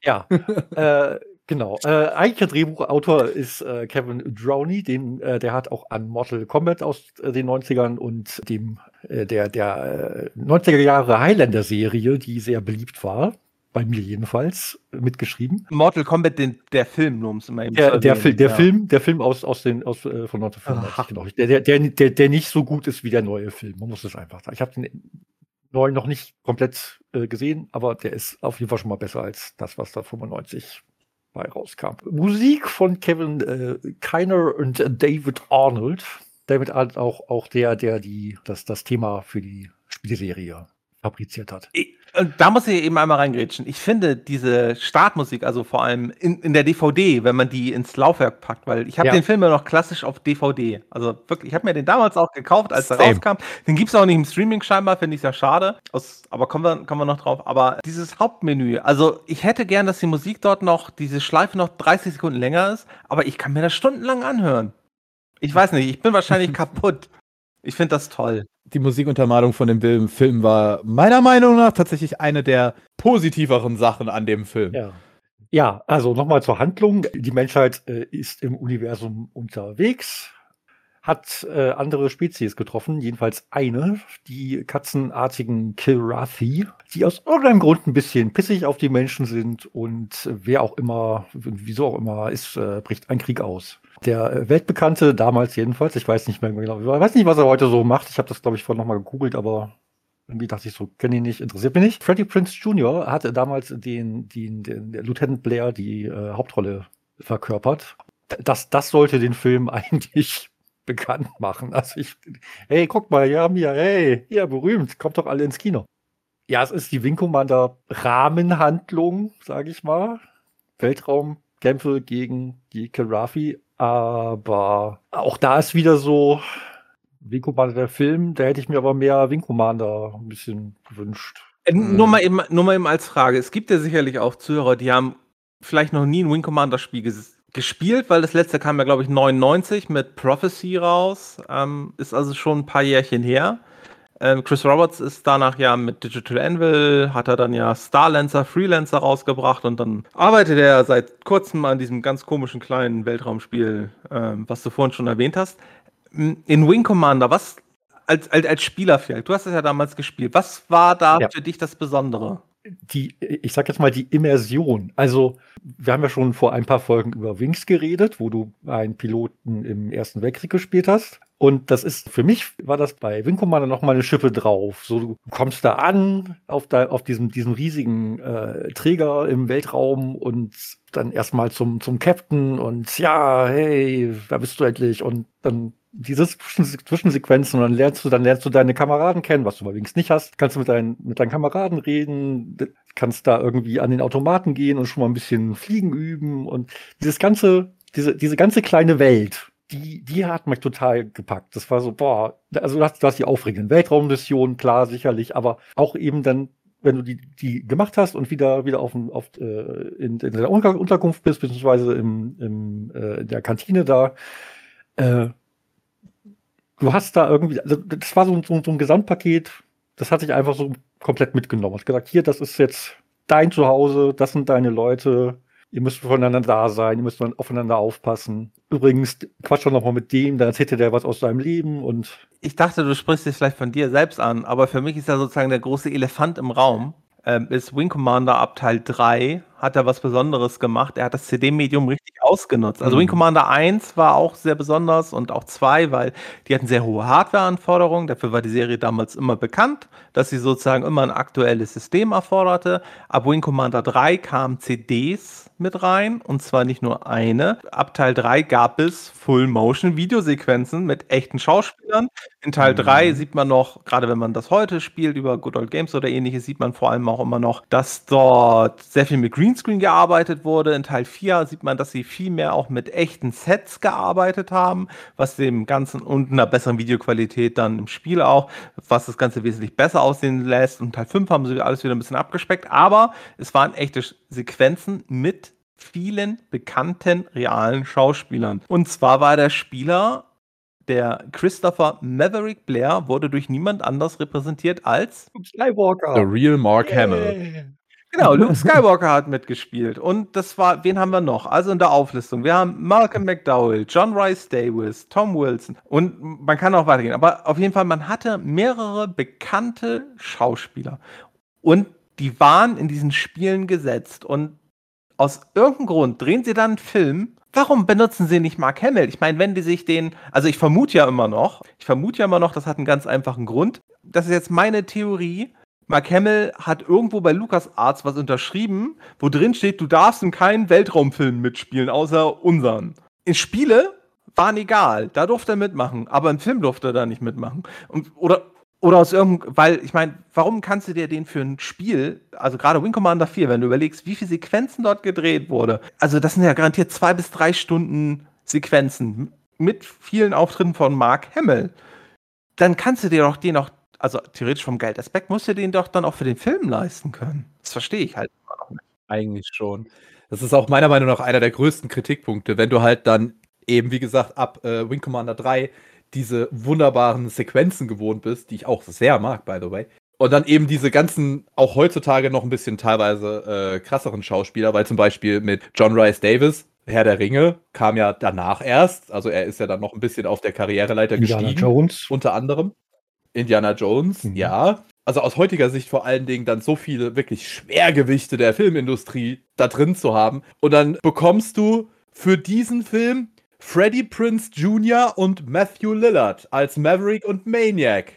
Ja, *laughs* äh, genau. Äh, eigentlicher Drehbuchautor ist äh, Kevin Drowney, den, äh, der hat auch an Mortal Kombat aus äh, den 90ern und dem äh, der, der äh, 90er Jahre Highlander-Serie, die sehr beliebt war, bei mir jedenfalls, mitgeschrieben. Mortal Kombat, den, der Film, nur um es mal eben Der, zu der, Fil der ja. Film, der Film aus, aus den, aus, äh, von 1995, Ach. genau. Der, der, der, der, der nicht so gut ist wie der neue Film. Man muss es einfach sagen. Ich habe den neuen noch nicht komplett äh, gesehen, aber der ist auf jeden Fall schon mal besser als das, was da 95 bei rauskam. Musik von Kevin äh, Kiner und David Arnold. David Arnold auch, auch der, der die, das, das Thema für die Spielserie fabriziert hat. Ich, da muss ich eben einmal reingrätschen. Ich finde diese Startmusik, also vor allem in, in der DVD, wenn man die ins Laufwerk packt, weil ich habe Ja. den Film ja noch klassisch auf DVD. Also wirklich, ich habe mir den damals auch gekauft, als er Same. rauskam. Den gibt es auch nicht im Streaming scheinbar, finde ich ja schade. Aus, aber kommen wir, kommen wir noch drauf. Aber dieses Hauptmenü, also ich hätte gern, dass die Musik dort noch, diese Schleife noch 30 Sekunden länger ist, aber ich kann mir das stundenlang anhören. Ich weiß nicht, ich bin wahrscheinlich *laughs* kaputt. Ich finde das toll. Die Musikuntermalung von dem Film- Film war meiner Meinung nach tatsächlich eine der positiveren Sachen an dem Film. Ja. Ja, also nochmal zur Handlung. Die Menschheit äh, ist im Universum unterwegs, hat äh, andere Spezies getroffen, jedenfalls eine, die katzenartigen Kilrathi, die aus irgendeinem Grund ein bisschen pissig auf die Menschen sind und wer auch immer, wieso auch immer, ist, äh, bricht ein Krieg aus. Der äh, weltbekannte, damals jedenfalls, ich weiß nicht mehr genau, ich weiß nicht, was er heute so macht. Ich habe das, glaube ich, vorhin nochmal gegoogelt, aber irgendwie dachte ich so, kenne ihn nicht, interessiert mich nicht. Freddie Prince Jr. hatte damals den, den, den der Lieutenant Blair die äh, Hauptrolle verkörpert. Das, das sollte den Film *laughs* eigentlich bekannt machen. Also ich, hey, guck mal, wir haben hier, hey, hier, berühmt, kommt doch alle ins Kino. Ja, es ist die Wing Commander Rahmenhandlung, sage ich mal. Weltraumkämpfe gegen die Kilrafi, aber auch da ist wieder so, Wing Commander der Film, da hätte ich mir aber mehr Wing Commander ein bisschen gewünscht. Äh, Mhm. Nur, mal eben, nur mal eben als Frage. Es gibt ja sicherlich auch Zuhörer, die haben vielleicht noch nie ein Wing Commander Spiel ges gespielt, weil das letzte kam ja, glaube ich, 99 mit Prophecy raus. Ähm, ist also schon ein paar Jährchen her. Ähm, Chris Roberts ist danach ja mit Digital Anvil, hat er dann ja Starlancer, Freelancer rausgebracht und dann arbeitet er seit kurzem an diesem ganz komischen kleinen Weltraumspiel, ähm, was du vorhin schon erwähnt hast. In Wing Commander, was als, als, als Spieler vielleicht, du hast es ja damals gespielt, was war da ja. für dich das Besondere? die, ich sag jetzt mal, die Immersion. Also, wir haben ja schon vor ein paar Folgen über Wings geredet, wo du einen Piloten im Ersten Weltkrieg gespielt hast. Und das ist, für mich war das bei Wing Commander noch mal eine Schippe drauf. So, du kommst da an, auf, da, auf diesem, diesem riesigen äh, Träger im Weltraum und dann erstmal zum, zum Captain und ja, hey, da bist du endlich? Und dann diese Zwischensequenzen und dann lernst du, dann lernst du deine Kameraden kennen, was du übrigens nicht hast. Kannst du mit deinen, mit deinen Kameraden reden, kannst da irgendwie an den Automaten gehen und schon mal ein bisschen Fliegen üben und dieses ganze, diese, diese ganze kleine Welt, die, die hat mich total gepackt. Das war so, boah, also du hast, du hast die aufregenden Weltraummissionen, klar, sicherlich, aber auch eben dann wenn du die, die gemacht hast und wieder, wieder auf, auf, äh, in, in der Unterkunft bist, beziehungsweise im, im, äh, in der Kantine da, äh, du hast da irgendwie, also das war so, so, so ein Gesamtpaket, das hat sich einfach so komplett mitgenommen. Hat gesagt, hier, das ist jetzt dein Zuhause, das sind deine Leute, ihr müsst voneinander da sein, ihr müsst aufeinander aufpassen. Übrigens, quatsch doch nochmal mit dem, dann erzählt er dir was aus seinem Leben und. Ich dachte, du sprichst dich vielleicht von dir selbst an, aber für mich ist ja sozusagen der große Elefant im Raum, ähm, ist Wing Commander ab Teil 3 hat er was Besonderes gemacht. Er hat das CD-Medium richtig ausgenutzt. Also mhm. Wing Commander 1 war auch sehr besonders und auch 2, weil die hatten sehr hohe Hardware-Anforderungen. Dafür war die Serie damals immer bekannt, dass sie sozusagen immer ein aktuelles System erforderte. Ab Wing Commander 3 kamen CDs mit rein und zwar nicht nur eine. Ab Teil 3 gab es Full-Motion-Videosequenzen mit echten Schauspielern. In Teil mhm. 3 sieht man noch, gerade wenn man das heute spielt über Good Old Games oder ähnliches, sieht man vor allem auch immer noch, dass dort sehr viel mit Greenscreen gearbeitet wurde. In Teil 4 sieht man, dass sie viel mehr auch mit echten Sets gearbeitet haben, was dem Ganzen und einer besseren Videoqualität dann im Spiel auch, was das Ganze wesentlich besser aussehen lässt. Und Teil 5 haben sie alles wieder ein bisschen abgespeckt, aber es waren echte Sequenzen mit vielen bekannten realen Schauspielern. Und zwar war der Spieler der Christopher Maverick Blair wurde durch niemand anders repräsentiert als Skywalker. The real Mark yeah. Hamill. Genau, Luke *laughs* Skywalker hat mitgespielt. Und das war, wen haben wir noch? Also in der Auflistung. Wir haben Malcolm McDowell, John Rice Davis, Tom Wilson und man kann auch weitergehen. Aber auf jeden Fall, man hatte mehrere bekannte Schauspieler. Und die waren in diesen Spielen gesetzt. Und aus irgendeinem Grund drehen sie dann einen Film. Warum benutzen sie nicht Mark Hamill? Ich meine, wenn die sich den, also ich vermute ja immer noch, ich vermute ja immer noch, das hat einen ganz einfachen Grund. Das ist jetzt meine Theorie. Mark Hamill hat irgendwo bei LucasArts was unterschrieben, wo drin steht, du darfst in keinen Weltraumfilm mitspielen, außer unseren. In Spiele waren egal, da durfte er mitmachen, aber im Film durfte er da nicht mitmachen. Und, oder, oder aus irgendeinem, weil ich meine, warum kannst du dir den für ein Spiel, also gerade Wing Commander 4, wenn du überlegst, wie viele Sequenzen dort gedreht wurde, also das sind ja garantiert zwei bis drei Stunden Sequenzen mit vielen Auftritten von Mark Hamill, dann kannst du dir doch den auch, also theoretisch vom Geldaspekt, musst du den doch dann auch für den Film leisten können. Das verstehe ich halt immer noch nicht. Eigentlich schon. Das ist auch meiner Meinung nach einer der größten Kritikpunkte, wenn du halt dann eben, wie gesagt, ab äh, Wing Commander 3 diese wunderbaren Sequenzen gewohnt bist, die ich auch sehr mag, by the way. Und dann eben diese ganzen, auch heutzutage noch ein bisschen teilweise äh, krasseren Schauspieler, weil zum Beispiel mit John Rice Davis, Herr der Ringe, kam ja danach erst. Also er ist ja dann noch ein bisschen auf der Karriereleiter Indiana gestiegen. Jones. Unter anderem. Indiana Jones, mhm. ja. Also aus heutiger Sicht vor allen Dingen dann so viele wirklich Schwergewichte der Filmindustrie da drin zu haben. Und dann bekommst du für diesen Film Freddie Prince Jr. und Matthew Lillard als Maverick und Maniac.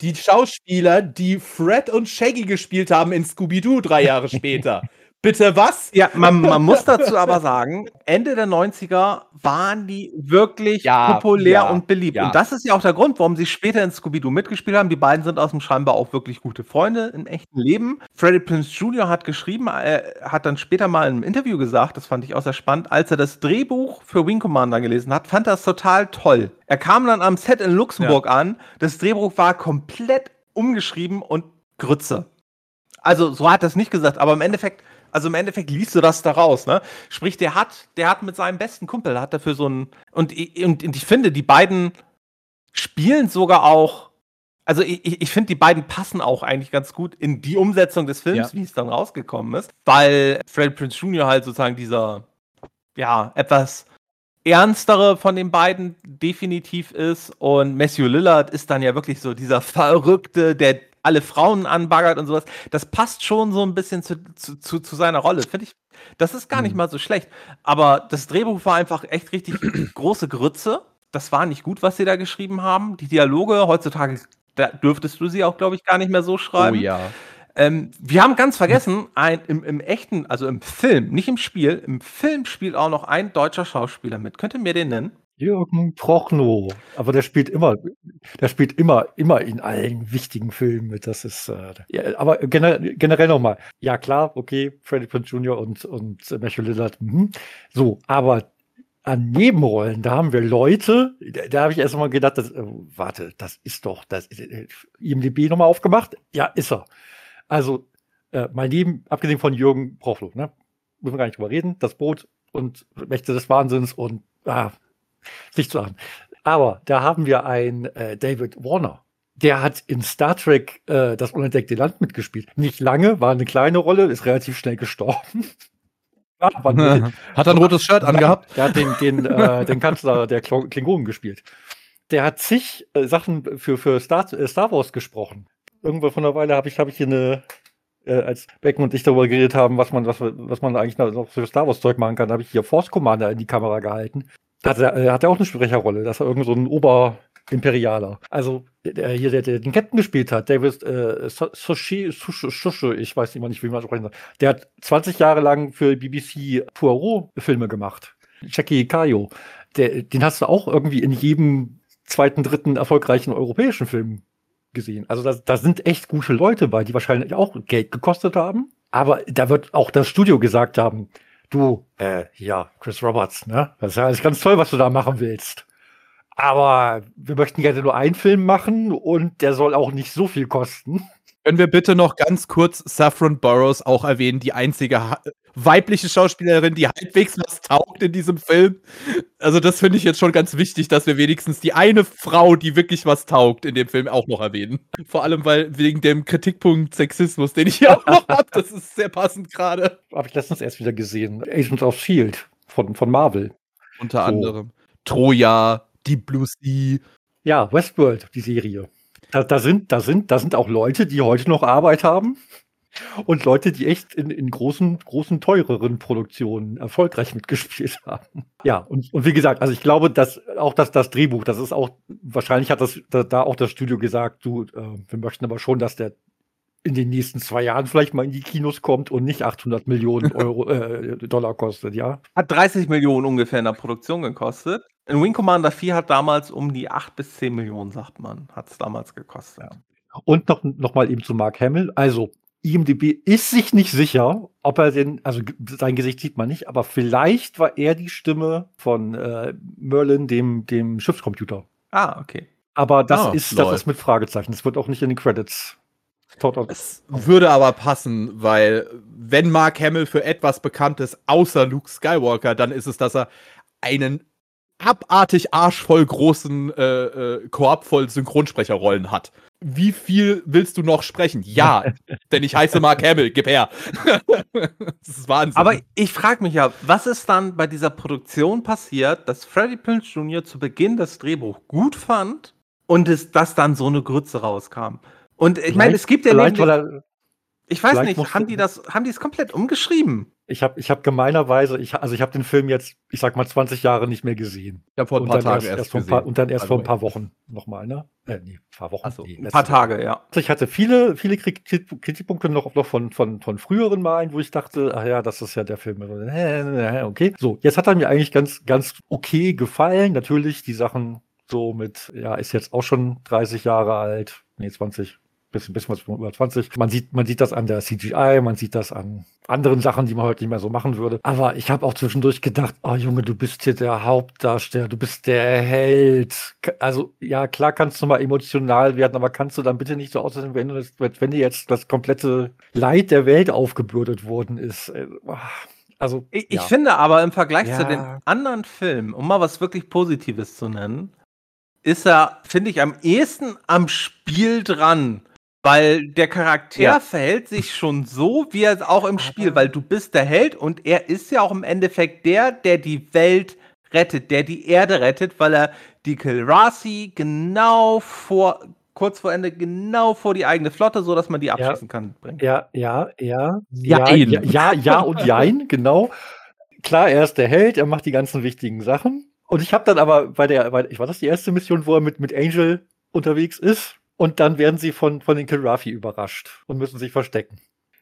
Die Schauspieler, die Fred und Shaggy gespielt haben in Scooby-Doo drei Jahre *laughs* später. Bitte was? Ja, man, man, muss dazu *laughs* aber sagen, Ende der 90er waren die wirklich ja, populär ja, und beliebt. Ja. Und das ist ja auch der Grund, warum sie später in Scooby-Doo mitgespielt haben. Die beiden sind aus dem scheinbar auch wirklich gute Freunde im echten Leben. Freddie Prince Jr. hat geschrieben, er hat dann später mal in einem Interview gesagt, das fand ich auch sehr spannend, als er das Drehbuch für Wing Commander gelesen hat, fand er es total toll. Er kam dann am Set in Luxemburg an, das Drehbuch war komplett umgeschrieben und Grütze. Also so hat er es nicht gesagt, aber im Endeffekt also im Endeffekt liest du das daraus, ne? Sprich, der hat, der hat mit seinem besten Kumpel, hat dafür so ein und, und, und ich finde, die beiden spielen sogar auch Also ich, ich finde, die beiden passen auch eigentlich ganz gut in die Umsetzung des Films, Ja. wie es dann rausgekommen ist, weil Fred Prince Jr. halt sozusagen dieser, ja, etwas ernstere von den beiden definitiv ist und Matthew Lillard ist dann ja wirklich so dieser Verrückte, der alle Frauen anbaggert und sowas. Das passt schon so ein bisschen zu, zu, zu, zu seiner Rolle, finde ich. Das ist gar nicht Mhm. mal so schlecht. Aber das Drehbuch war einfach echt richtig *clears throat* große Grütze. Das war nicht gut, was sie da geschrieben haben. Die Dialoge, heutzutage da dürftest du sie auch, glaube ich, gar nicht mehr so Oh schreiben. ja. Ähm, wir haben ganz vergessen, ein, im, im echten, also im Film, nicht im Spiel, im Film spielt auch noch ein deutscher Schauspieler mit. Könnt ihr mir den nennen? Jürgen Prochnow. Aber der spielt immer, der spielt immer, immer in allen wichtigen Filmen mit. Das ist, äh, ja, aber generell, generell nochmal. Ja, klar, okay, Freddie Prinze Jr. und, und äh, Matthew Lillard. Mhm. So, aber an Nebenrollen, da haben wir Leute, da, da habe ich erst mal gedacht, das, äh, warte, das ist doch, das äh, IMDB nochmal aufgemacht? Ja, ist er. Also, äh, mal neben, abgesehen von Jürgen Prochnow, ne? Müssen wir gar nicht drüber reden, das Boot und Mächte des Wahnsinns und ah, *laughs* nicht zu sagen. Aber da haben wir einen äh, David Warner. Der hat in Star Trek äh, das unentdeckte Land mitgespielt. Nicht lange, war eine kleine Rolle, ist relativ schnell gestorben. *laughs* Ein- *laughs* Hat er ein rotes Shirt angehabt? der hat den, den, äh, den Kanzler der Klingonen gespielt. Der hat zig äh, Sachen für, für Star, äh, Star Wars gesprochen. Irgendwo von einer Weile habe ich, hab ich hier eine, äh, als Becken und ich darüber geredet haben, was man, was, was man eigentlich noch für Star Wars Zeug machen kann, habe ich hier Force Commander in die Kamera gehalten. Hat er, äh, hat er auch eine Sprecherrolle, dass er irgend so ein Oberimperialer. Also der, hier, der, der den Captain gespielt hat, David äh, Sushi, Sushi, ich weiß immer nicht, wie man sprechen soll. Der hat 20 Jahre lang für BBC Poirot-Filme gemacht. Jackie Kayo. Der, den hast du auch irgendwie in jedem zweiten, dritten erfolgreichen europäischen Film gesehen. Also da, da sind echt gute Leute bei, die wahrscheinlich auch Geld gekostet haben. Aber da wird auch das Studio gesagt haben, du, äh, ja, Chris Roberts, ne? Das ist ja alles ganz toll, was du da machen willst. Aber wir möchten gerne nur einen Film machen und der soll auch nicht so viel kosten. Können wir bitte noch ganz kurz Saffron Burrows auch erwähnen, die einzige weibliche Schauspielerin, die halbwegs was taugt in diesem Film? Also, das finde ich jetzt schon ganz wichtig, dass wir wenigstens die eine Frau, die wirklich was taugt, in dem Film auch noch erwähnen. Vor allem, weil wegen dem Kritikpunkt Sexismus, den ich hier auch noch habe, das ist sehr passend gerade. Habe ich letztens erst wieder gesehen. Agents of Shield von, von Marvel. Unter So. anderem Troja, Deep Blue Sea. Ja, Westworld, die Serie. Da, da, sind, da, sind, da sind auch Leute, die heute noch Arbeit haben. Und Leute, die echt in, in großen, großen, teureren Produktionen erfolgreich *laughs* mitgespielt haben. Ja, und, und wie gesagt, also ich glaube, dass auch das, das Drehbuch, das ist auch, wahrscheinlich hat das da, da auch das Studio gesagt, du, äh, wir möchten aber schon, dass der in den nächsten zwei Jahren vielleicht mal in die Kinos kommt und nicht 800 Millionen *laughs* Euro, äh, Dollar kostet, ja. Hat 30 Millionen ungefähr in der Produktion gekostet. Ein Wing Commander 4 hat damals um die 8 bis 10 Millionen, sagt man, hat es damals gekostet. Und noch, noch mal eben zu Mark Hamill. Also, IMDb ist sich nicht sicher, ob er den, also sein Gesicht sieht man nicht, aber vielleicht war er die Stimme von äh, Merlin, dem, dem Schiffscomputer. Ah, okay. Aber das Ah, ist, lol. das ist mit Fragezeichen. Das wird auch nicht in den Credits. Es würde aber passen, weil wenn Mark Hamill für etwas bekannt ist, außer Luke Skywalker, dann ist es, dass er einen abartig arschvoll großen äh, äh, Korb voll Synchronsprecherrollen hat. Wie viel willst du noch sprechen? Ja, *laughs* denn ich heiße Mark Hamill, gib her. *laughs* das ist Wahnsinn. Aber ich frage mich ja, was ist dann bei dieser Produktion passiert, dass Freddie Prinze Jr. zu Beginn das Drehbuch gut fand und es, dass dann so eine Grütze rauskam? Und ich meine, es gibt ja vielleicht, weil er, ich weiß nicht, haben die das, haben die es komplett umgeschrieben? Ich habe ich hab gemeinerweise, ich, also ich habe den Film jetzt, ich sag mal, 20 Jahre nicht mehr gesehen. habe vor ein paar Tagen erst, erst, ein paar, gesehen. und dann erst by vor ein paar Wochen nochmal, ne? Äh, nee, ein paar Wochen. So, nee, Ein paar Woche. Tage, ja. Also ich hatte viele, viele Kritik- Kritikpunkte noch, noch von, von, von früheren Malen, wo ich dachte, ach ja, das ist ja der Film. *laughs* Okay. So, jetzt hat er mir eigentlich ganz, ganz okay gefallen. Natürlich die Sachen so mit, ja, ist jetzt auch schon 30 Jahre alt. Nee, 20. Bisschen, bisschen was über 20. Man sieht, man sieht das an der CGI, man sieht das an anderen Sachen, die man heute nicht mehr so machen würde. Aber ich habe auch zwischendurch gedacht, oh Junge, du bist hier der Hauptdarsteller, du bist der Held. Also ja, klar kannst du mal emotional werden, aber kannst du dann bitte nicht so aussehen, wenn, das, wenn dir jetzt das komplette Leid der Welt aufgebürdet worden ist. Äh, ah, Also Ich, ja. ich finde aber im Vergleich zu Ja. den anderen Filmen, um mal was wirklich Positives zu nennen, ist er, finde ich, am ehesten am Spiel dran. Weil der Charakter Ja. verhält sich schon so, wie er auch im Spiel, weil du bist der Held und er ist ja auch im Endeffekt der, der die Welt rettet, der die Erde rettet, weil er die Kilrasi genau vor, kurz vor Ende, genau vor die eigene Flotte, so dass man die abschießen kann, bringt. Ja, ja, ja. Ja, ja, ja, ja und *laughs* jein, genau. Klar, er ist der Held, er macht die ganzen wichtigen Sachen. Und ich habe dann aber bei der, bei, ich war das die erste Mission, wo er mit, mit Angel unterwegs ist. Und dann werden sie von, von den Kilrafi überrascht und müssen sich verstecken.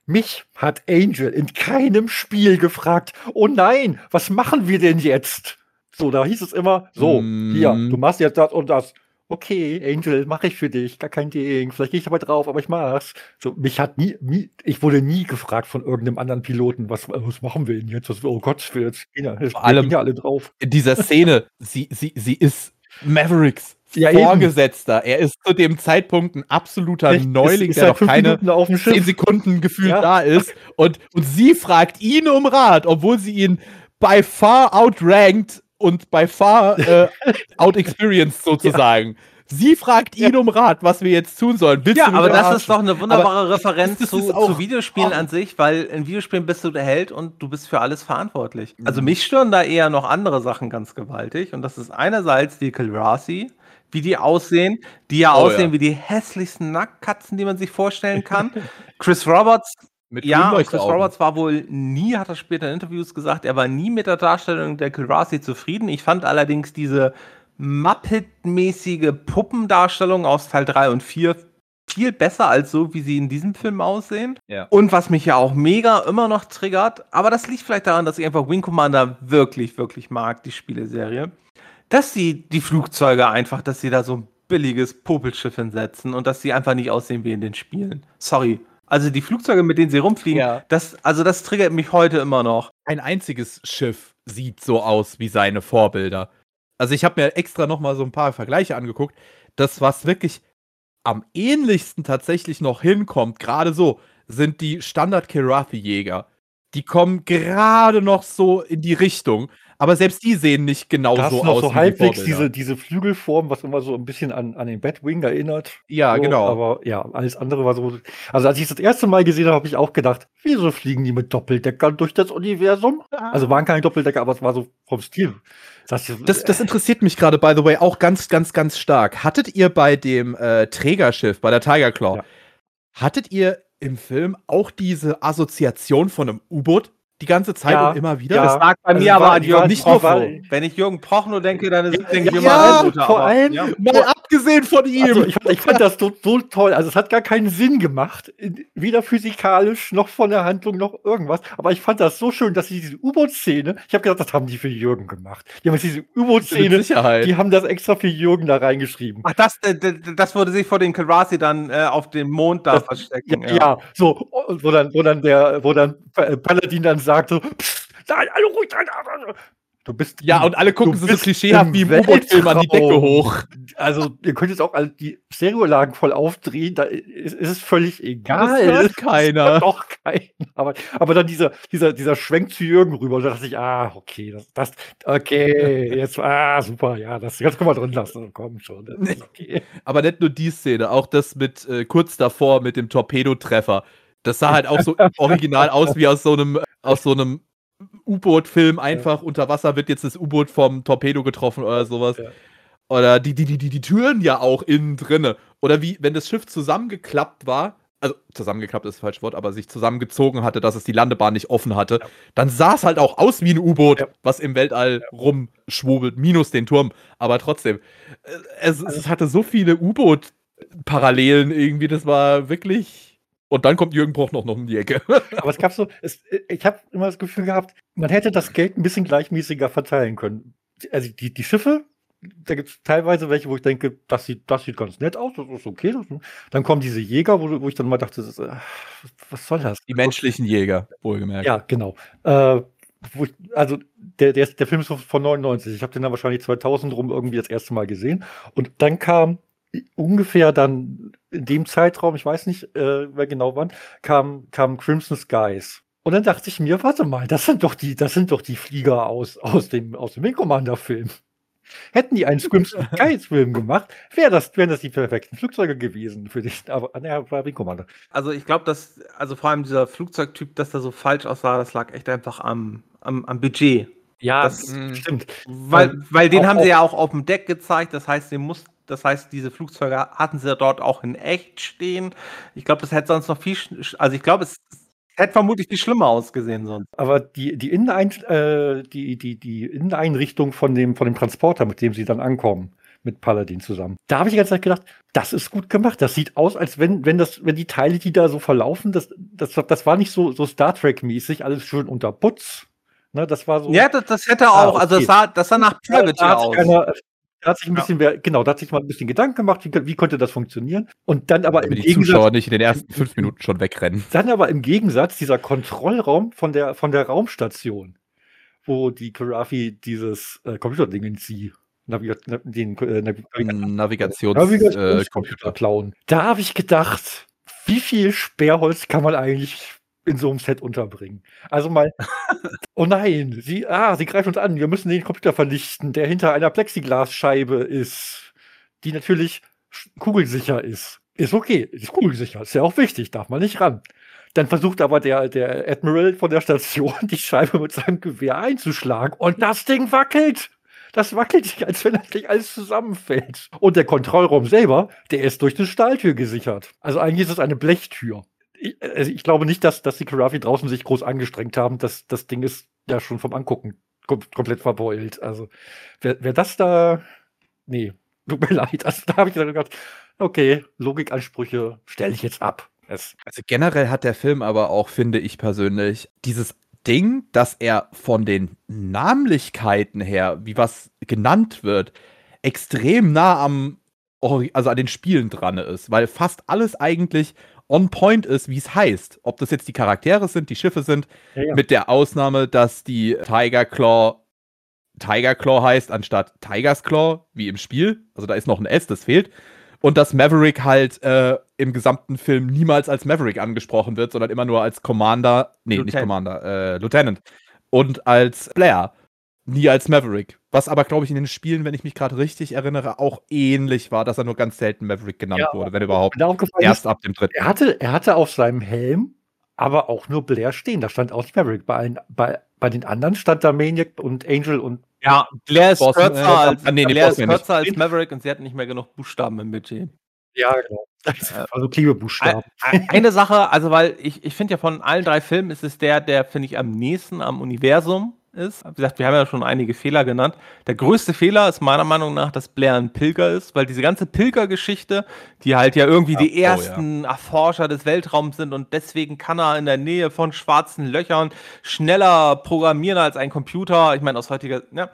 Mich hat Angel in keinem Spiel gefragt, oh nein, was machen wir denn jetzt? So, da hieß es immer, so, Mm. hier, du machst jetzt das und das. Okay, Angel, mache ich für dich, gar kein Ding. Vielleicht gehe ich dabei drauf, aber ich mach's. So, mich hat nie, nie, ich wurde nie gefragt von irgendeinem anderen Piloten, was, was machen wir denn jetzt? Was, oh Gott, wir jetzt gehen ja, wir gehen ja alle drauf. In dieser Szene, sie, sie, sie ist Mavericks Ja, eben. Vorgesetzter. Er ist zu dem Zeitpunkt ein absoluter Echt, Neuling, ist, ist der noch keine Minuten auf dem zehn. Sekunden gefühlt Ja. da ist. Und, und sie fragt ihn um Rat, obwohl sie ihn by far outranked und by far äh, outexperienced sozusagen. *laughs* Sie fragt ihn um Rat, was wir jetzt tun sollen. Willst Ja, aber das ist doch eine wunderbare Referenz das zu, zu Videospielen an sich, weil in Videospielen bist du der Held und du bist für alles verantwortlich. Mhm. Also mich stören da eher noch andere Sachen ganz gewaltig und das ist einerseits die Kilrasi, wie die aussehen, die ja Oh, aussehen ja. wie die hässlichsten Nacktkatzen, die man sich vorstellen kann. *laughs* Chris Roberts Mit ja, Chris. Roberts war wohl nie, hat er später in Interviews gesagt, er war nie mit der Darstellung der Kilrasi zufrieden. Ich fand allerdings diese Muppet-mäßige Puppendarstellung aus Teil 3 und 4 viel besser als so, wie sie in diesem Film aussehen. Ja. Und was mich ja auch mega immer noch triggert, aber das liegt vielleicht daran, dass ich einfach Wing Commander wirklich, wirklich mag, die Spieleserie, dass sie die Flugzeuge einfach, dass sie da so ein billiges Popelschiff hinsetzen und dass sie einfach nicht aussehen wie in den Spielen. Sorry. Also die Flugzeuge, mit denen sie rumfliegen, Ja. das, also das triggert mich heute immer noch. ein einziges Schiff sieht so aus wie seine Vorbilder. Also ich habe mir extra noch mal so ein paar Vergleiche angeguckt. Das, was wirklich am ähnlichsten tatsächlich noch hinkommt, gerade so, sind die Standard-Kirathi-Jäger. Die kommen gerade noch so in die Richtung, aber selbst die sehen nicht genau Da hast so noch aus so wie die halbwegs Vorbilder. diese, diese Flügelform, was immer so ein bisschen an, an den Batwing erinnert. Ja, so, genau. Aber ja, alles andere war so. Also als ich das erste Mal gesehen habe, habe ich auch gedacht, wieso fliegen die mit Doppeldeckern durch das Universum? Also waren keine Doppeldecker, aber es war so vom Stil. Das, Das, das interessiert mich gerade, by the way, auch ganz, ganz, ganz stark. Hattet ihr bei dem äh, Trägerschiff, bei der Tiger Claw, Ja. hattet ihr im Film auch diese Assoziation von einem U-Boot die ganze Zeit Ja, und immer wieder? ja. Das- lag bei Also mir aber war- an die Jürgen war nicht nur so. Wenn ich Jürgen Prochnow denke, dann denke ich immer Ja, Helmut, vor aber- allem- ja. Mal abgesehen von ihm. Also ich, fand- ich fand das so, so toll. Also es hat gar keinen Sinn gemacht. Weder physikalisch noch von der Handlung noch irgendwas. Aber ich fand das so schön, dass sie diese U-Boot-Szene, ich habe gedacht, das haben die für Jürgen gemacht. Die haben diese U-Boot-Szene, Sicherheit. die haben das extra für Jürgen da reingeschrieben. Ach, das, das wurde sich vor den Kilrasi dann äh, auf dem Mond da Das- verstecken. Ja, ja, so, und wo dann, wo dann der, wo dann Paladin dann sagt so, Psst, nein, alle ruhig sein. Du bist ja, und alle gucken so, so klischeehaft wie im U-Boot-Film an die Decke hoch. Also, ihr könnt jetzt auch alle die Stereolagen voll aufdrehen, da ist, ist es völlig egal. Das hört keiner. Doch keiner. Aber, aber dann dieser, dieser, dieser Schwenk zu Jürgen rüber, und da dachte ich, ah, okay, das, das okay, *laughs* jetzt, ah, super, ja, das, das können wir drin lassen, komm schon, das ist okay. Aber nicht nur die Szene, auch das mit äh, kurz davor mit dem Torpedotreffer. Das sah halt auch so original *laughs* aus wie aus so einem, aus so einem U-Boot-Film. Einfach unter Wasser wird jetzt das U-Boot vom Torpedo getroffen oder sowas. Ja. Oder die, die, die, die, die Türen ja auch innen drinne. Oder wie, wenn das Schiff zusammengeklappt war, also zusammengeklappt ist das falsche Wort, aber sich zusammengezogen hatte, dass es die Landebahn nicht offen hatte, dann sah es halt auch aus wie ein U-Boot, Ja. was im Weltall rumschwobelt, minus den Turm. Aber trotzdem, äh, es, es hatte so viele U-Boot-Parallelen irgendwie, das war wirklich. Und dann kommt Jürgen Bruch noch, noch um die Ecke. *laughs* Aber es gab so, es, ich habe immer das Gefühl gehabt, man hätte das Geld ein bisschen gleichmäßiger verteilen können. Also die, die Schiffe, da gibt es teilweise welche, wo ich denke, das sieht, das sieht ganz nett aus, das ist okay. Das, dann kommen diese Jäger, wo, wo ich dann mal dachte, ist, äh, was soll das? Die menschlichen Jäger, wohlgemerkt. Ja, genau. Äh, ich, also der, der, der Film ist von 99. Ich habe den dann wahrscheinlich 2000 rum irgendwie das erste Mal gesehen. Und dann kam ungefähr dann in dem Zeitraum, ich weiß nicht äh, mehr genau wann, kam, kam Crimson Skies. Und dann dachte ich mir, warte mal, das sind doch die, das sind doch die Flieger aus, aus dem, aus dem Wing Commander Film. Hätten die einen Scrims *laughs* Skies-Film gemacht, wär das, wären das die perfekten Flugzeuge gewesen für dich. Aber war Wing Commander. Also ich glaube, dass, also vor allem dieser Flugzeugtyp, dass der so falsch aussah, das lag echt einfach am, am, am Budget. Ja, Das- das stimmt. Weil, weil den auch- haben sie ja auch auf dem Deck gezeigt, das heißt, den muss, das heißt, diese Flugzeuge hatten sie dort auch in echt stehen. Ich glaube, das hätte sonst noch viel, also ich glaube, es hätte vermutlich viel schlimmer ausgesehen sonst. Aber die, die, Innenein, äh, die, die, die Inneneinrichtung von dem, von dem Transporter, mit dem sie dann ankommen, mit Paladin zusammen. Da habe ich die ganze Zeit gedacht, das ist gut gemacht. Das sieht aus, als wenn, wenn, das, wenn die Teile, die da so verlaufen, das, das, das war nicht so, so Star Trek-mäßig, alles schön unter Putz. Ne, das war so. Ja, das, das hätte Ah, auch, also okay. das sah, das sah nach da hat aus. sich einer- da hat sich ein bisschen, wer, genau, da hat sich mal ein bisschen Gedanken gemacht, wie, wie könnte das funktionieren. Und dann aber im Damit die Gegensatz, Zuschauer nicht in den ersten fünf Minuten schon wegrennen. dann aber im Gegensatz dieser Kontrollraum von der, von der Raumstation, wo die Karafi dieses äh, Computerding sie Naviga na- den äh, Navi Navigationscomputer. Äh, Navigationscomputer Computer. klauen. Da habe ich gedacht, wie viel Sperrholz kann man eigentlich in so einem Set unterbringen? Also mal, *laughs* oh nein, sie, ah, sie greifen uns an, wir müssen den Computer vernichten, der hinter einer Plexiglasscheibe ist, die natürlich kugelsicher ist. Ist okay, ist kugelsicher, ist ja auch wichtig, darf man nicht ran. Dann versucht aber der, der Admiral von der Station, *laughs* die Scheibe mit seinem Gewehr einzuschlagen und das Ding wackelt. Das wackelt sich, als wenn Ding alles zusammenfällt. Und der Kontrollraum selber, der ist durch eine Stahltür gesichert. Also eigentlich ist es eine Blechtür. Ich, also ich glaube nicht, dass, dass die Karafi draußen sich groß angestrengt haben. Das, das Ding ist ja schon vom Angucken kom komplett verbeult. Also wer, wer das da. Nee, tut mir *laughs* leid. Also, da habe ich gedacht, okay, Logikansprüche stelle ich jetzt ab. Es, Also generell hat der Film aber auch, finde ich persönlich, dieses Ding, dass er von den Namlichkeiten her, wie was genannt wird, extrem nah am, also an den Spielen dran ist, weil fast alles eigentlich on point ist, wie es heißt. Ob das jetzt die Charaktere sind, die Schiffe sind, ja, ja. mit der Ausnahme, dass die Tiger Claw Tiger Claw heißt, anstatt Tiger's Claw, wie im Spiel. Also da ist noch ein S, das fehlt. Und dass Maverick halt äh, im gesamten Film niemals als Maverick angesprochen wird, sondern immer nur als Commander, nee, nicht Lieutenant. Commander, äh, Lieutenant. Und als Blair, nie als Maverick. Was aber, glaube ich, in den Spielen, wenn ich mich gerade richtig erinnere, auch ähnlich war, dass er nur ganz selten Maverick genannt Ja, wurde, wenn überhaupt. Erst ab dem dritten. er hatte, er hatte auf seinem Helm aber auch nur Blair stehen. Da stand auch nicht Maverick. Bei, allen, bei, bei den anderen stand da Maniac und Angel und Ja, Blair ist Bossman, kürzer, äh, als, nee, nee, Blair ist kürzer als Maverick und sie hat nicht mehr genug Buchstaben im Budget. ja, genau. Also Klebebuchstaben. Ein- Eine Sache, also weil ich, ich finde ja von allen drei Filmen ist es der, der finde ich am nächsten am Universum ist. Wie gesagt, wir haben ja schon einige Fehler genannt. Der größte Fehler ist meiner Meinung nach, dass Blair ein Pilger ist, weil diese ganze Pilgergeschichte, die halt ja irgendwie die oh ja. ersten Erforscher des Weltraums sind und deswegen kann er in der Nähe von schwarzen Löchern schneller programmieren als ein Computer. Ich meine, aus heutiger, ja.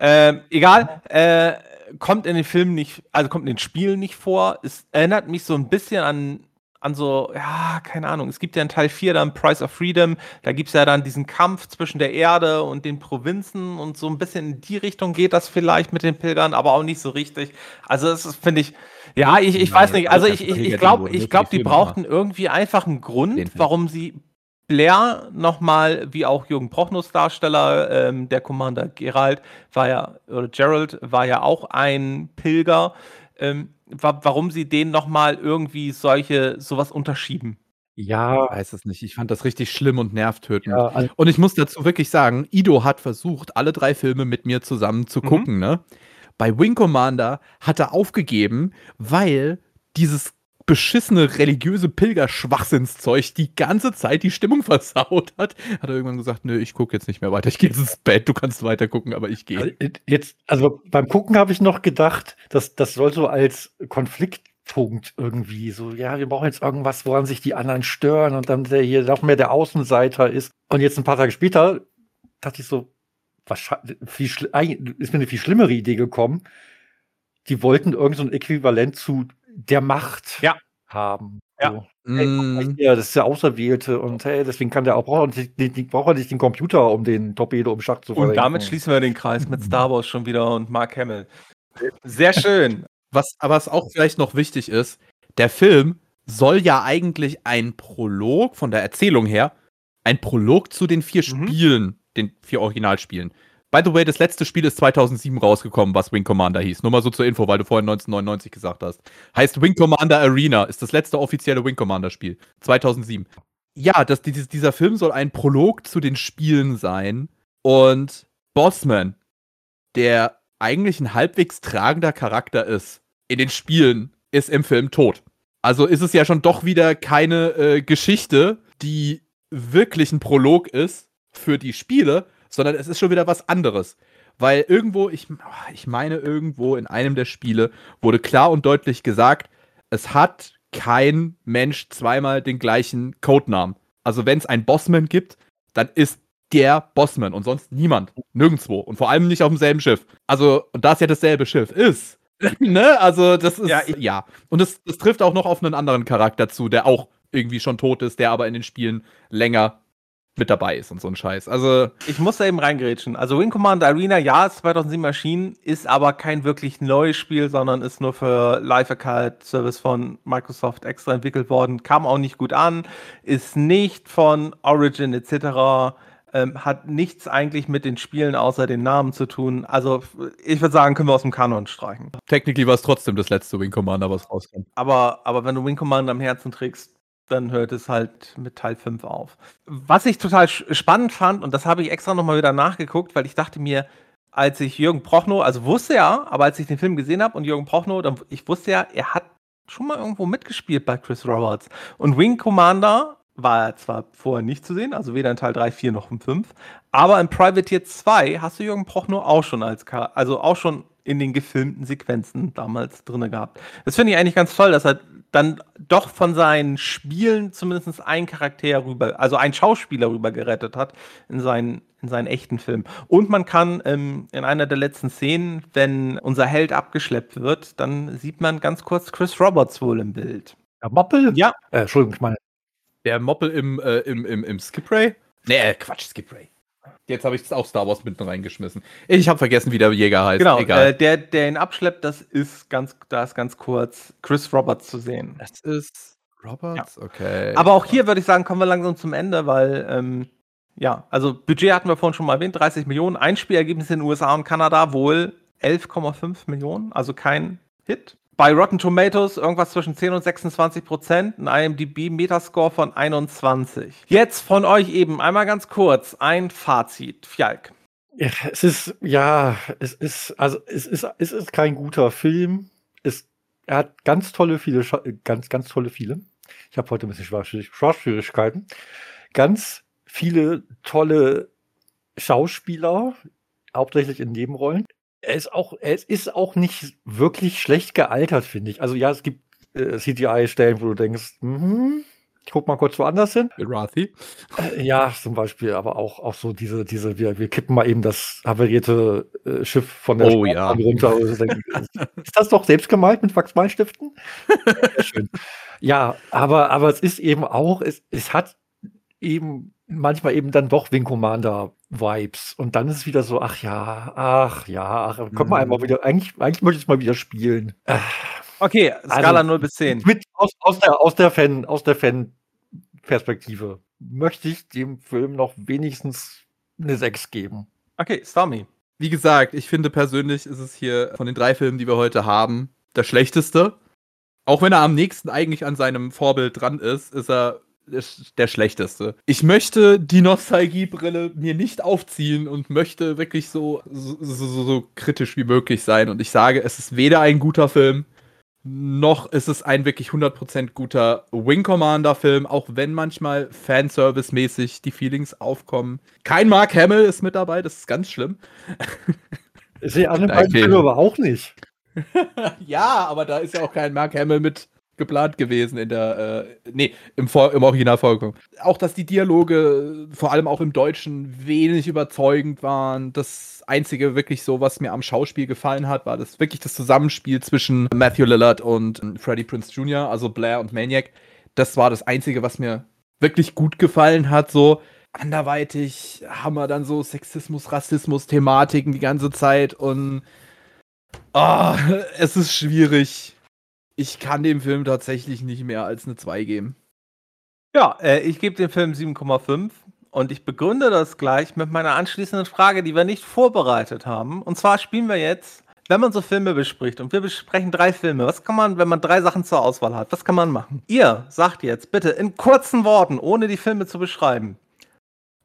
Ähm, egal, äh, kommt in den Filmen nicht, also kommt in den Spielen nicht vor. Es erinnert mich so ein bisschen an, an so, ja, keine Ahnung. Es gibt ja in Teil 4 dann Price of Freedom. Da gibt es ja dann diesen Kampf zwischen der Erde und den Provinzen und so ein bisschen in die Richtung geht das vielleicht mit den Pilgern, aber auch nicht so richtig. Also, es ist, finde ich, ja, ich, ich Nein, weiß nicht. Also, ich, ich, ich glaube, wurde ich nur glaub, die brauchten irgendwie einfach einen Grund, warum sie Blair nochmal, wie auch Jürgen Prochnows Darsteller, ähm, der Commander Gerald war ja, oder Gerald war ja auch ein Pilger, ähm, wa warum sie den nochmal irgendwie solche, sowas unterschieben. Ja, Ich weiß es nicht. Ich fand das richtig schlimm und nervtötend. ja, also, Und ich muss dazu wirklich sagen, Ido hat versucht, alle drei Filme mit mir zusammen zu Mhm. gucken, ne? Bei Wing Commander hat er aufgegeben, weil dieses beschissene religiöse Pilgerschwachsinnszeug die ganze Zeit die Stimmung *laughs* versaut hat. Hat er irgendwann gesagt, nö, ich gucke jetzt nicht mehr weiter. Ich gehe jetzt ins Bett, du kannst weiter gucken, aber ich gehe. jetzt, also beim Gucken habe ich noch gedacht, dass das soll so als Konfliktpunkt irgendwie so, ja, wir brauchen jetzt irgendwas, woran sich die anderen stören und dann der hier noch mehr der Außenseiter ist. Und jetzt ein paar Tage später dachte ich so, wahrscheinlich, ist mir eine viel schlimmere Idee gekommen. Die wollten irgend so ein Äquivalent zu der Macht Ja. haben. Ja. So. Hey, Mm, hier, das ist der Auserwählte und hey, deswegen kann der auch braucht er nicht, braucht er nicht den Computer, um den Torpedo im Schach zu Und damit schließen wir den Kreis mit Star Wars schon wieder und Mark Hamill. Sehr schön. was aber was auch vielleicht noch wichtig ist, der Film soll ja eigentlich ein Prolog von der Erzählung her, ein Prolog zu den vier Mhm. Spielen, den vier Originalspielen By the way, das letzte Spiel ist 2007 rausgekommen, was Wing Commander hieß. Nur mal so zur Info, weil du vorhin 1999 gesagt hast. Heißt Wing Commander Arena, ist das letzte offizielle Wing Commander Spiel. 2007. Ja, das, dieser Film soll ein Prolog zu den Spielen sein. Und Bossman, der eigentlich ein halbwegs tragender Charakter ist, in den Spielen, ist im Film tot. Also ist es ja schon doch wieder keine äh, Geschichte, die wirklich ein Prolog ist für die Spiele, sondern es ist schon wieder was anderes. Weil irgendwo, ich, ich meine, irgendwo in einem der Spiele wurde klar und deutlich gesagt, es hat kein Mensch zweimal den gleichen Codenamen. Also wenn es einen Bossman gibt, dann ist der Bossman und sonst niemand. Nirgendwo. Und vor allem nicht auf demselben Schiff. Also, und da es ja dasselbe Schiff ist, *laughs* ne? Also, das ist. Ja, ja. und es, es trifft auch noch auf einen anderen Charakter zu, der auch irgendwie schon tot ist, der aber in den Spielen länger mit dabei ist und so ein Scheiß. Also. Ich muss da eben reingerätschen. Also Wing Commander Arena, ja, ist 2007 erschienen, ist aber kein wirklich neues Spiel, sondern ist nur für Live Arcade Service von Microsoft extra entwickelt worden. Kam auch nicht gut an, ist nicht von Origin etc. Ähm, hat nichts eigentlich mit den Spielen außer den Namen zu tun. Also, ich würde sagen, können wir aus dem Kanon streichen. Technically war es trotzdem das letzte Wing Commander, was rauskam. Aber, aber wenn du Wing Commander am Herzen trägst, dann hört es halt mit Teil 5 auf. Was ich total spannend fand, und das habe ich extra nochmal wieder nachgeguckt, weil ich dachte mir, als ich Jürgen Prochnow, also wusste ja, aber als ich den Film gesehen habe und Jürgen Prochnow, dann, ich wusste ja, er hat schon mal irgendwo mitgespielt bei Chris Roberts. Und Wing Commander war zwar vorher nicht zu sehen, also weder in Teil 3, 4 noch in 5, aber in Privateer 2 hast du Jürgen Prochnow auch schon als, also auch schon in den gefilmten Sequenzen damals drin gehabt. Das finde ich eigentlich ganz toll, dass er dann doch von seinen Spielen zumindest ein Charakter rüber, also ein Schauspieler rüber gerettet hat in seinen, in seinen echten Film. Und man kann ähm, in einer der letzten Szenen, wenn unser Held abgeschleppt wird, dann sieht man ganz kurz Chris Roberts wohl im Bild. Der Moppel? Ja. Äh, Entschuldigung, ich meine. Der Moppel im, äh, im, im, im Skip Ray? Nee, äh, Quatsch, Skip Ray. Jetzt habe ich auch Star Wars mitten reingeschmissen. Ich habe vergessen, wie der Jäger heißt. Genau, Egal. Äh, der, der ihn abschleppt, das ist ganz, da ist ganz kurz Chris Roberts zu sehen. Das ist Roberts? Ja. Okay. Aber auch hier würde ich sagen, kommen wir langsam zum Ende, weil, ähm, ja, also Budget hatten wir vorhin schon mal erwähnt, 30 Millionen. Einspielergebnisse in den USA und Kanada wohl 11,5 Millionen, also kein Hit bei Rotten Tomatoes irgendwas zwischen 10 und 26 Prozent, ein IMDb-Metascore von 21. Jetzt von euch eben einmal ganz kurz ein Fazit. Fjalk. Ja, es ist, ja, es ist, also es ist, es ist kein guter Film. Es, er hat ganz tolle, viele, ganz, ganz tolle viele. Ich habe heute ein bisschen Sprachschwierigkeiten. Ganz viele tolle Schauspieler, hauptsächlich in Nebenrollen er ist auch, er ist auch nicht wirklich schlecht gealtert, finde ich. Also ja, es gibt äh, CGI-Stellen, wo du denkst, mhm, ich guck mal kurz woanders hin. Rathi. Äh, ja, zum Beispiel, aber auch, auch so diese, diese, wir, wir kippen mal eben das havarierte äh, Schiff von der oh, ja. runter. Denke, *laughs* ist das doch selbst gemalt mit Wachsmalstiften? schön. Ja, aber, aber es ist eben auch, es, es hat eben manchmal eben dann doch Wing Commander Vibes. Und dann ist es wieder so, ach ja, ach ja, ach, kommt mal einmal mhm. wieder. Eigentlich, eigentlich möchte ich es mal wieder spielen. Äh, okay, Skala also, 0 bis 10. Mit, aus, aus, der, aus der Fan, aus der Fan-Perspektive möchte ich dem Film noch wenigstens eine 6 geben. Okay, Stormy. Wie gesagt, ich finde persönlich ist es hier von den drei Filmen, die wir heute haben, der schlechteste. Auch wenn er am nächsten eigentlich an seinem Vorbild dran ist, ist er der schlechteste. Ich möchte die Nostalgiebrille mir nicht aufziehen und möchte wirklich so, so, so, so, kritisch wie möglich sein. Und ich sage, es ist weder ein guter Film, noch ist es ein wirklich 100% guter Wing Commander Film, auch wenn manchmal Fanservice-mäßig die Feelings aufkommen. Kein Mark Hamill ist mit dabei, das ist ganz schlimm. Ich sehe alle *laughs* beiden Filme aber auch nicht. *laughs* ja, aber da ist ja auch kein Mark Hamill mit geplant gewesen in der, äh, nee, im, Vor im Original vorgekommen. Auch, dass die Dialoge, vor allem auch im Deutschen, wenig überzeugend waren. Das Einzige wirklich so, was mir am Schauspiel gefallen hat, war das wirklich das Zusammenspiel zwischen Matthew Lillard und Freddie Prince Jr., also Blair und Maniac. Das war das Einzige, was mir wirklich gut gefallen hat, so. Anderweitig haben wir dann so Sexismus, Rassismus, Thematiken die ganze Zeit und oh, *laughs* es ist schwierig ich kann dem Film tatsächlich nicht mehr als eine 2 geben. Ja, äh, ich gebe dem Film 7,5. und ich begründe das gleich mit meiner anschließenden Frage, die wir nicht vorbereitet haben. Und zwar spielen wir jetzt, wenn man so Filme bespricht und wir besprechen drei Filme, was kann man, wenn man drei Sachen zur Auswahl hat, was kann man machen? Ihr sagt jetzt bitte in kurzen Worten, ohne die Filme zu beschreiben,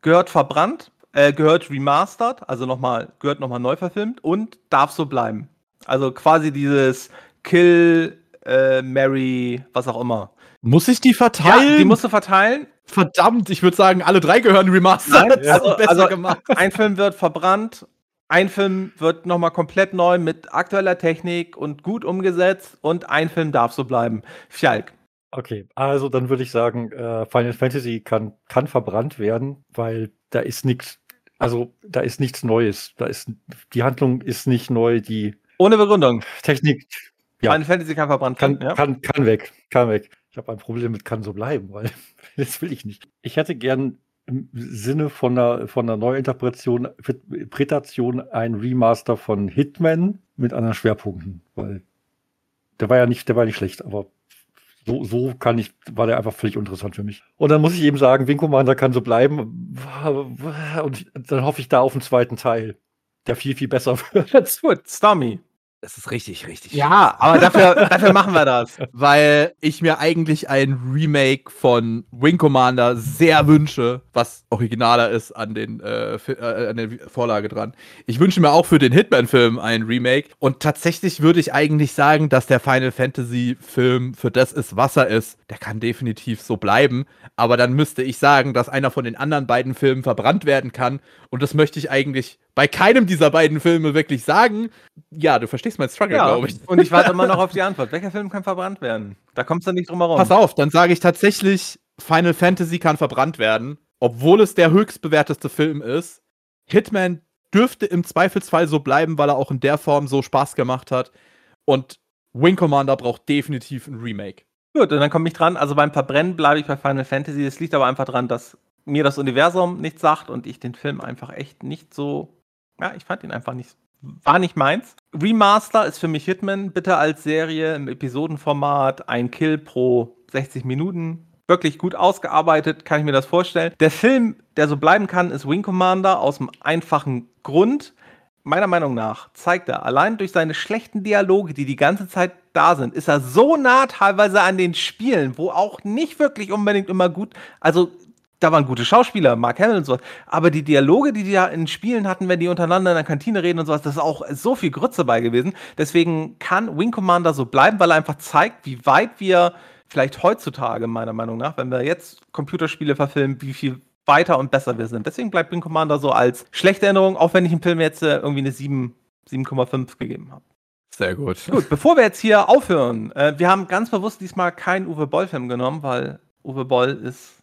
gehört verbrannt, äh, gehört remastered, also nochmal, gehört nochmal neu verfilmt und darf so bleiben. Also quasi dieses Kill, äh, Mary, was auch immer. Muss ich die verteilen? Ja, die musst du verteilen. Verdammt, ich würde sagen, alle drei gehören remastered. Nein, also, also ein Film wird verbrannt, ein Film wird nochmal komplett neu mit aktueller Technik und gut umgesetzt und ein Film darf so bleiben. Fjalk. Okay, also dann würde ich sagen, äh, Final Fantasy kann, kann verbrannt werden, weil da ist nichts, also da ist nichts Neues. Da ist die Handlung ist nicht neu, die ohne Begründung. Technik. Ja. Final Fantasy kann verbrannt werden. Kann, ja? kann, kann weg, kann weg. Ich habe ein Problem mit kann so bleiben, *laughs* weil das will ich nicht. Ich hätte gern im Sinne von einer, von einer Neuinterpretation Interpretation ein Remaster von Hitman mit anderen Schwerpunkten, weil der war ja nicht, der war nicht schlecht, aber so, so kann ich, war der einfach völlig interessant für mich. Und dann muss ich eben sagen, Wing Commander kann so bleiben. Und dann hoffe ich da auf einen zweiten Teil, der viel, viel besser *laughs* wird. Gut, Stormy. Das ist richtig, richtig. Ja, aber dafür, dafür machen wir das. Weil ich mir eigentlich ein Remake von Wing Commander sehr wünsche, was originaler ist an, den, äh, äh, an der Vorlage dran. Ich wünsche mir auch für den Hitman-Film ein Remake. Und tatsächlich würde ich eigentlich sagen, dass der Final Fantasy-Film für das ist, was er ist. Der kann definitiv so bleiben. Aber dann müsste ich sagen, dass einer von den anderen beiden Filmen verbrannt werden kann. Und das möchte ich eigentlich bei keinem dieser beiden Filme wirklich sagen. Ja, du verstehst mein Struggle, ja, glaube ich. Und ich warte immer noch *laughs* auf die Antwort. Welcher Film kann verbrannt werden? Da kommst du nicht drum herum. Pass auf, dann sage ich tatsächlich, Final Fantasy kann verbrannt werden, obwohl es der höchstbewerteste Film ist. Hitman dürfte im Zweifelsfall so bleiben, weil er auch in der Form so Spaß gemacht hat. Und Wing Commander braucht definitiv ein Remake. Gut, und dann komme ich dran. Also beim Verbrennen bleibe ich bei Final Fantasy. Es liegt aber einfach daran, dass mir das Universum nichts sagt und ich den Film einfach echt nicht so ja, ich fand ihn einfach nicht. War nicht meins. Remaster ist für mich Hitman. Bitte als Serie im Episodenformat. Ein Kill pro 60 Minuten. Wirklich gut ausgearbeitet, kann ich mir das vorstellen. Der Film, der so bleiben kann, ist Wing Commander aus dem einfachen Grund. Meiner Meinung nach zeigt er allein durch seine schlechten Dialoge, die die ganze Zeit da sind, ist er so nah teilweise an den Spielen, wo auch nicht wirklich unbedingt immer gut, also da waren gute Schauspieler, Mark Hamill und so. Aber die Dialoge, die die da in Spielen hatten, wenn die untereinander in der Kantine reden und sowas, das ist auch so viel Grütze bei gewesen. Deswegen kann Wing Commander so bleiben, weil er einfach zeigt, wie weit wir vielleicht heutzutage, meiner Meinung nach, wenn wir jetzt Computerspiele verfilmen, wie viel weiter und besser wir sind. Deswegen bleibt Wing Commander so als schlechte Erinnerung, auch wenn ich im Film jetzt äh, irgendwie eine 7,5 gegeben habe. Sehr gut. Gut, bevor wir jetzt hier aufhören, äh, wir haben ganz bewusst diesmal keinen Uwe Boll-Film genommen, weil Uwe Boll ist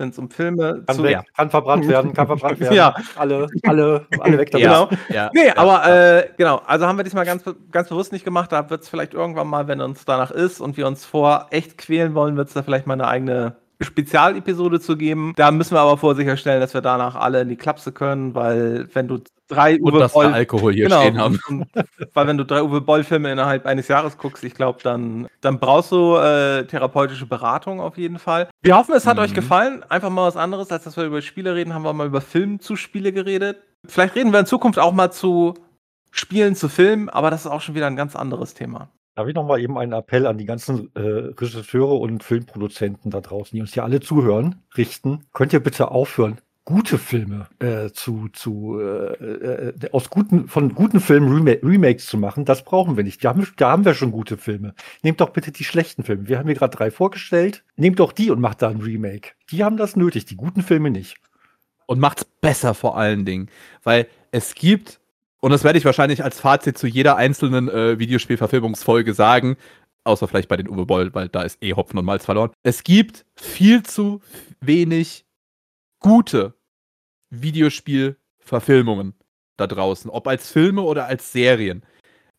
wenn es um Filme kann, zu, weg, ja. kann verbrannt werden, kann verbrannt *laughs* werden. ja. Alle, alle, alle weg damit. Genau. Ja. Nee, aber äh, genau, also haben wir diesmal ganz, ganz bewusst nicht gemacht. Da wird es vielleicht irgendwann mal, wenn uns danach ist und wir uns vor echt quälen wollen, wird es da vielleicht mal eine eigene Spezialepisode zu geben. Da müssen wir aber vor sicherstellen, dass wir danach alle in die Klapse können, weil wenn du drei und Uwe dass Boll Alkohol hier genau, stehen haben. *laughs* weil wenn du drei Uwe Boll Filme innerhalb eines Jahres guckst, ich glaube, dann, dann brauchst du äh, therapeutische Beratung auf jeden Fall. Wir hoffen, es hat mhm. euch gefallen. Einfach mal was anderes, als dass wir über Spiele reden, haben wir mal über Film zu Spiele geredet. Vielleicht reden wir in Zukunft auch mal zu Spielen zu Filmen, aber das ist auch schon wieder ein ganz anderes Thema. Darf ich noch mal eben einen Appell an die ganzen äh, Regisseure und Filmproduzenten da draußen, die uns hier alle zuhören, richten? Könnt ihr bitte aufhören, gute Filme äh, zu, zu äh, äh, aus guten, von guten Filmen Rema Remakes zu machen, das brauchen wir nicht. Da haben, da haben wir schon gute Filme. Nehmt doch bitte die schlechten Filme. Wir haben hier gerade drei vorgestellt. Nehmt doch die und macht da ein Remake. Die haben das nötig, die guten Filme nicht. Und macht's besser vor allen Dingen. Weil es gibt, und das werde ich wahrscheinlich als Fazit zu jeder einzelnen äh, Videospielverfilmungsfolge sagen, außer vielleicht bei den Uwe Boll, weil da ist eh Hopfen und Malz verloren. Es gibt viel zu wenig gute Videospielverfilmungen da draußen, ob als Filme oder als Serien.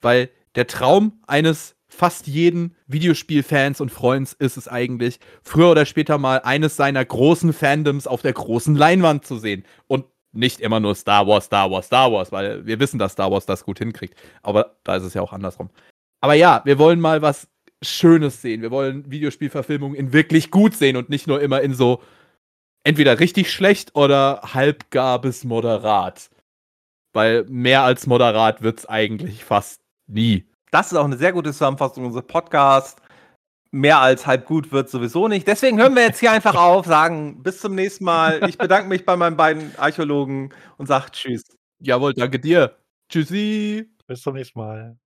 Weil der Traum eines fast jeden Videospielfans und Freunds ist es eigentlich, früher oder später mal eines seiner großen Fandoms auf der großen Leinwand zu sehen. Und nicht immer nur Star Wars, Star Wars, Star Wars, weil wir wissen, dass Star Wars das gut hinkriegt. Aber da ist es ja auch andersrum. Aber ja, wir wollen mal was Schönes sehen. Wir wollen Videospielverfilmungen in wirklich gut sehen und nicht nur immer in so entweder richtig schlecht oder halbgar bis moderat. Weil mehr als moderat wird's eigentlich fast nie. Das ist auch eine sehr gute Zusammenfassung unseres Podcasts. Mehr als halb gut wird sowieso nicht. Deswegen hören wir jetzt hier einfach auf, sagen bis zum nächsten Mal. Ich bedanke mich bei meinen beiden Archäologen und sage Tschüss. Jawohl, danke dir. Tschüssi. Bis zum nächsten Mal.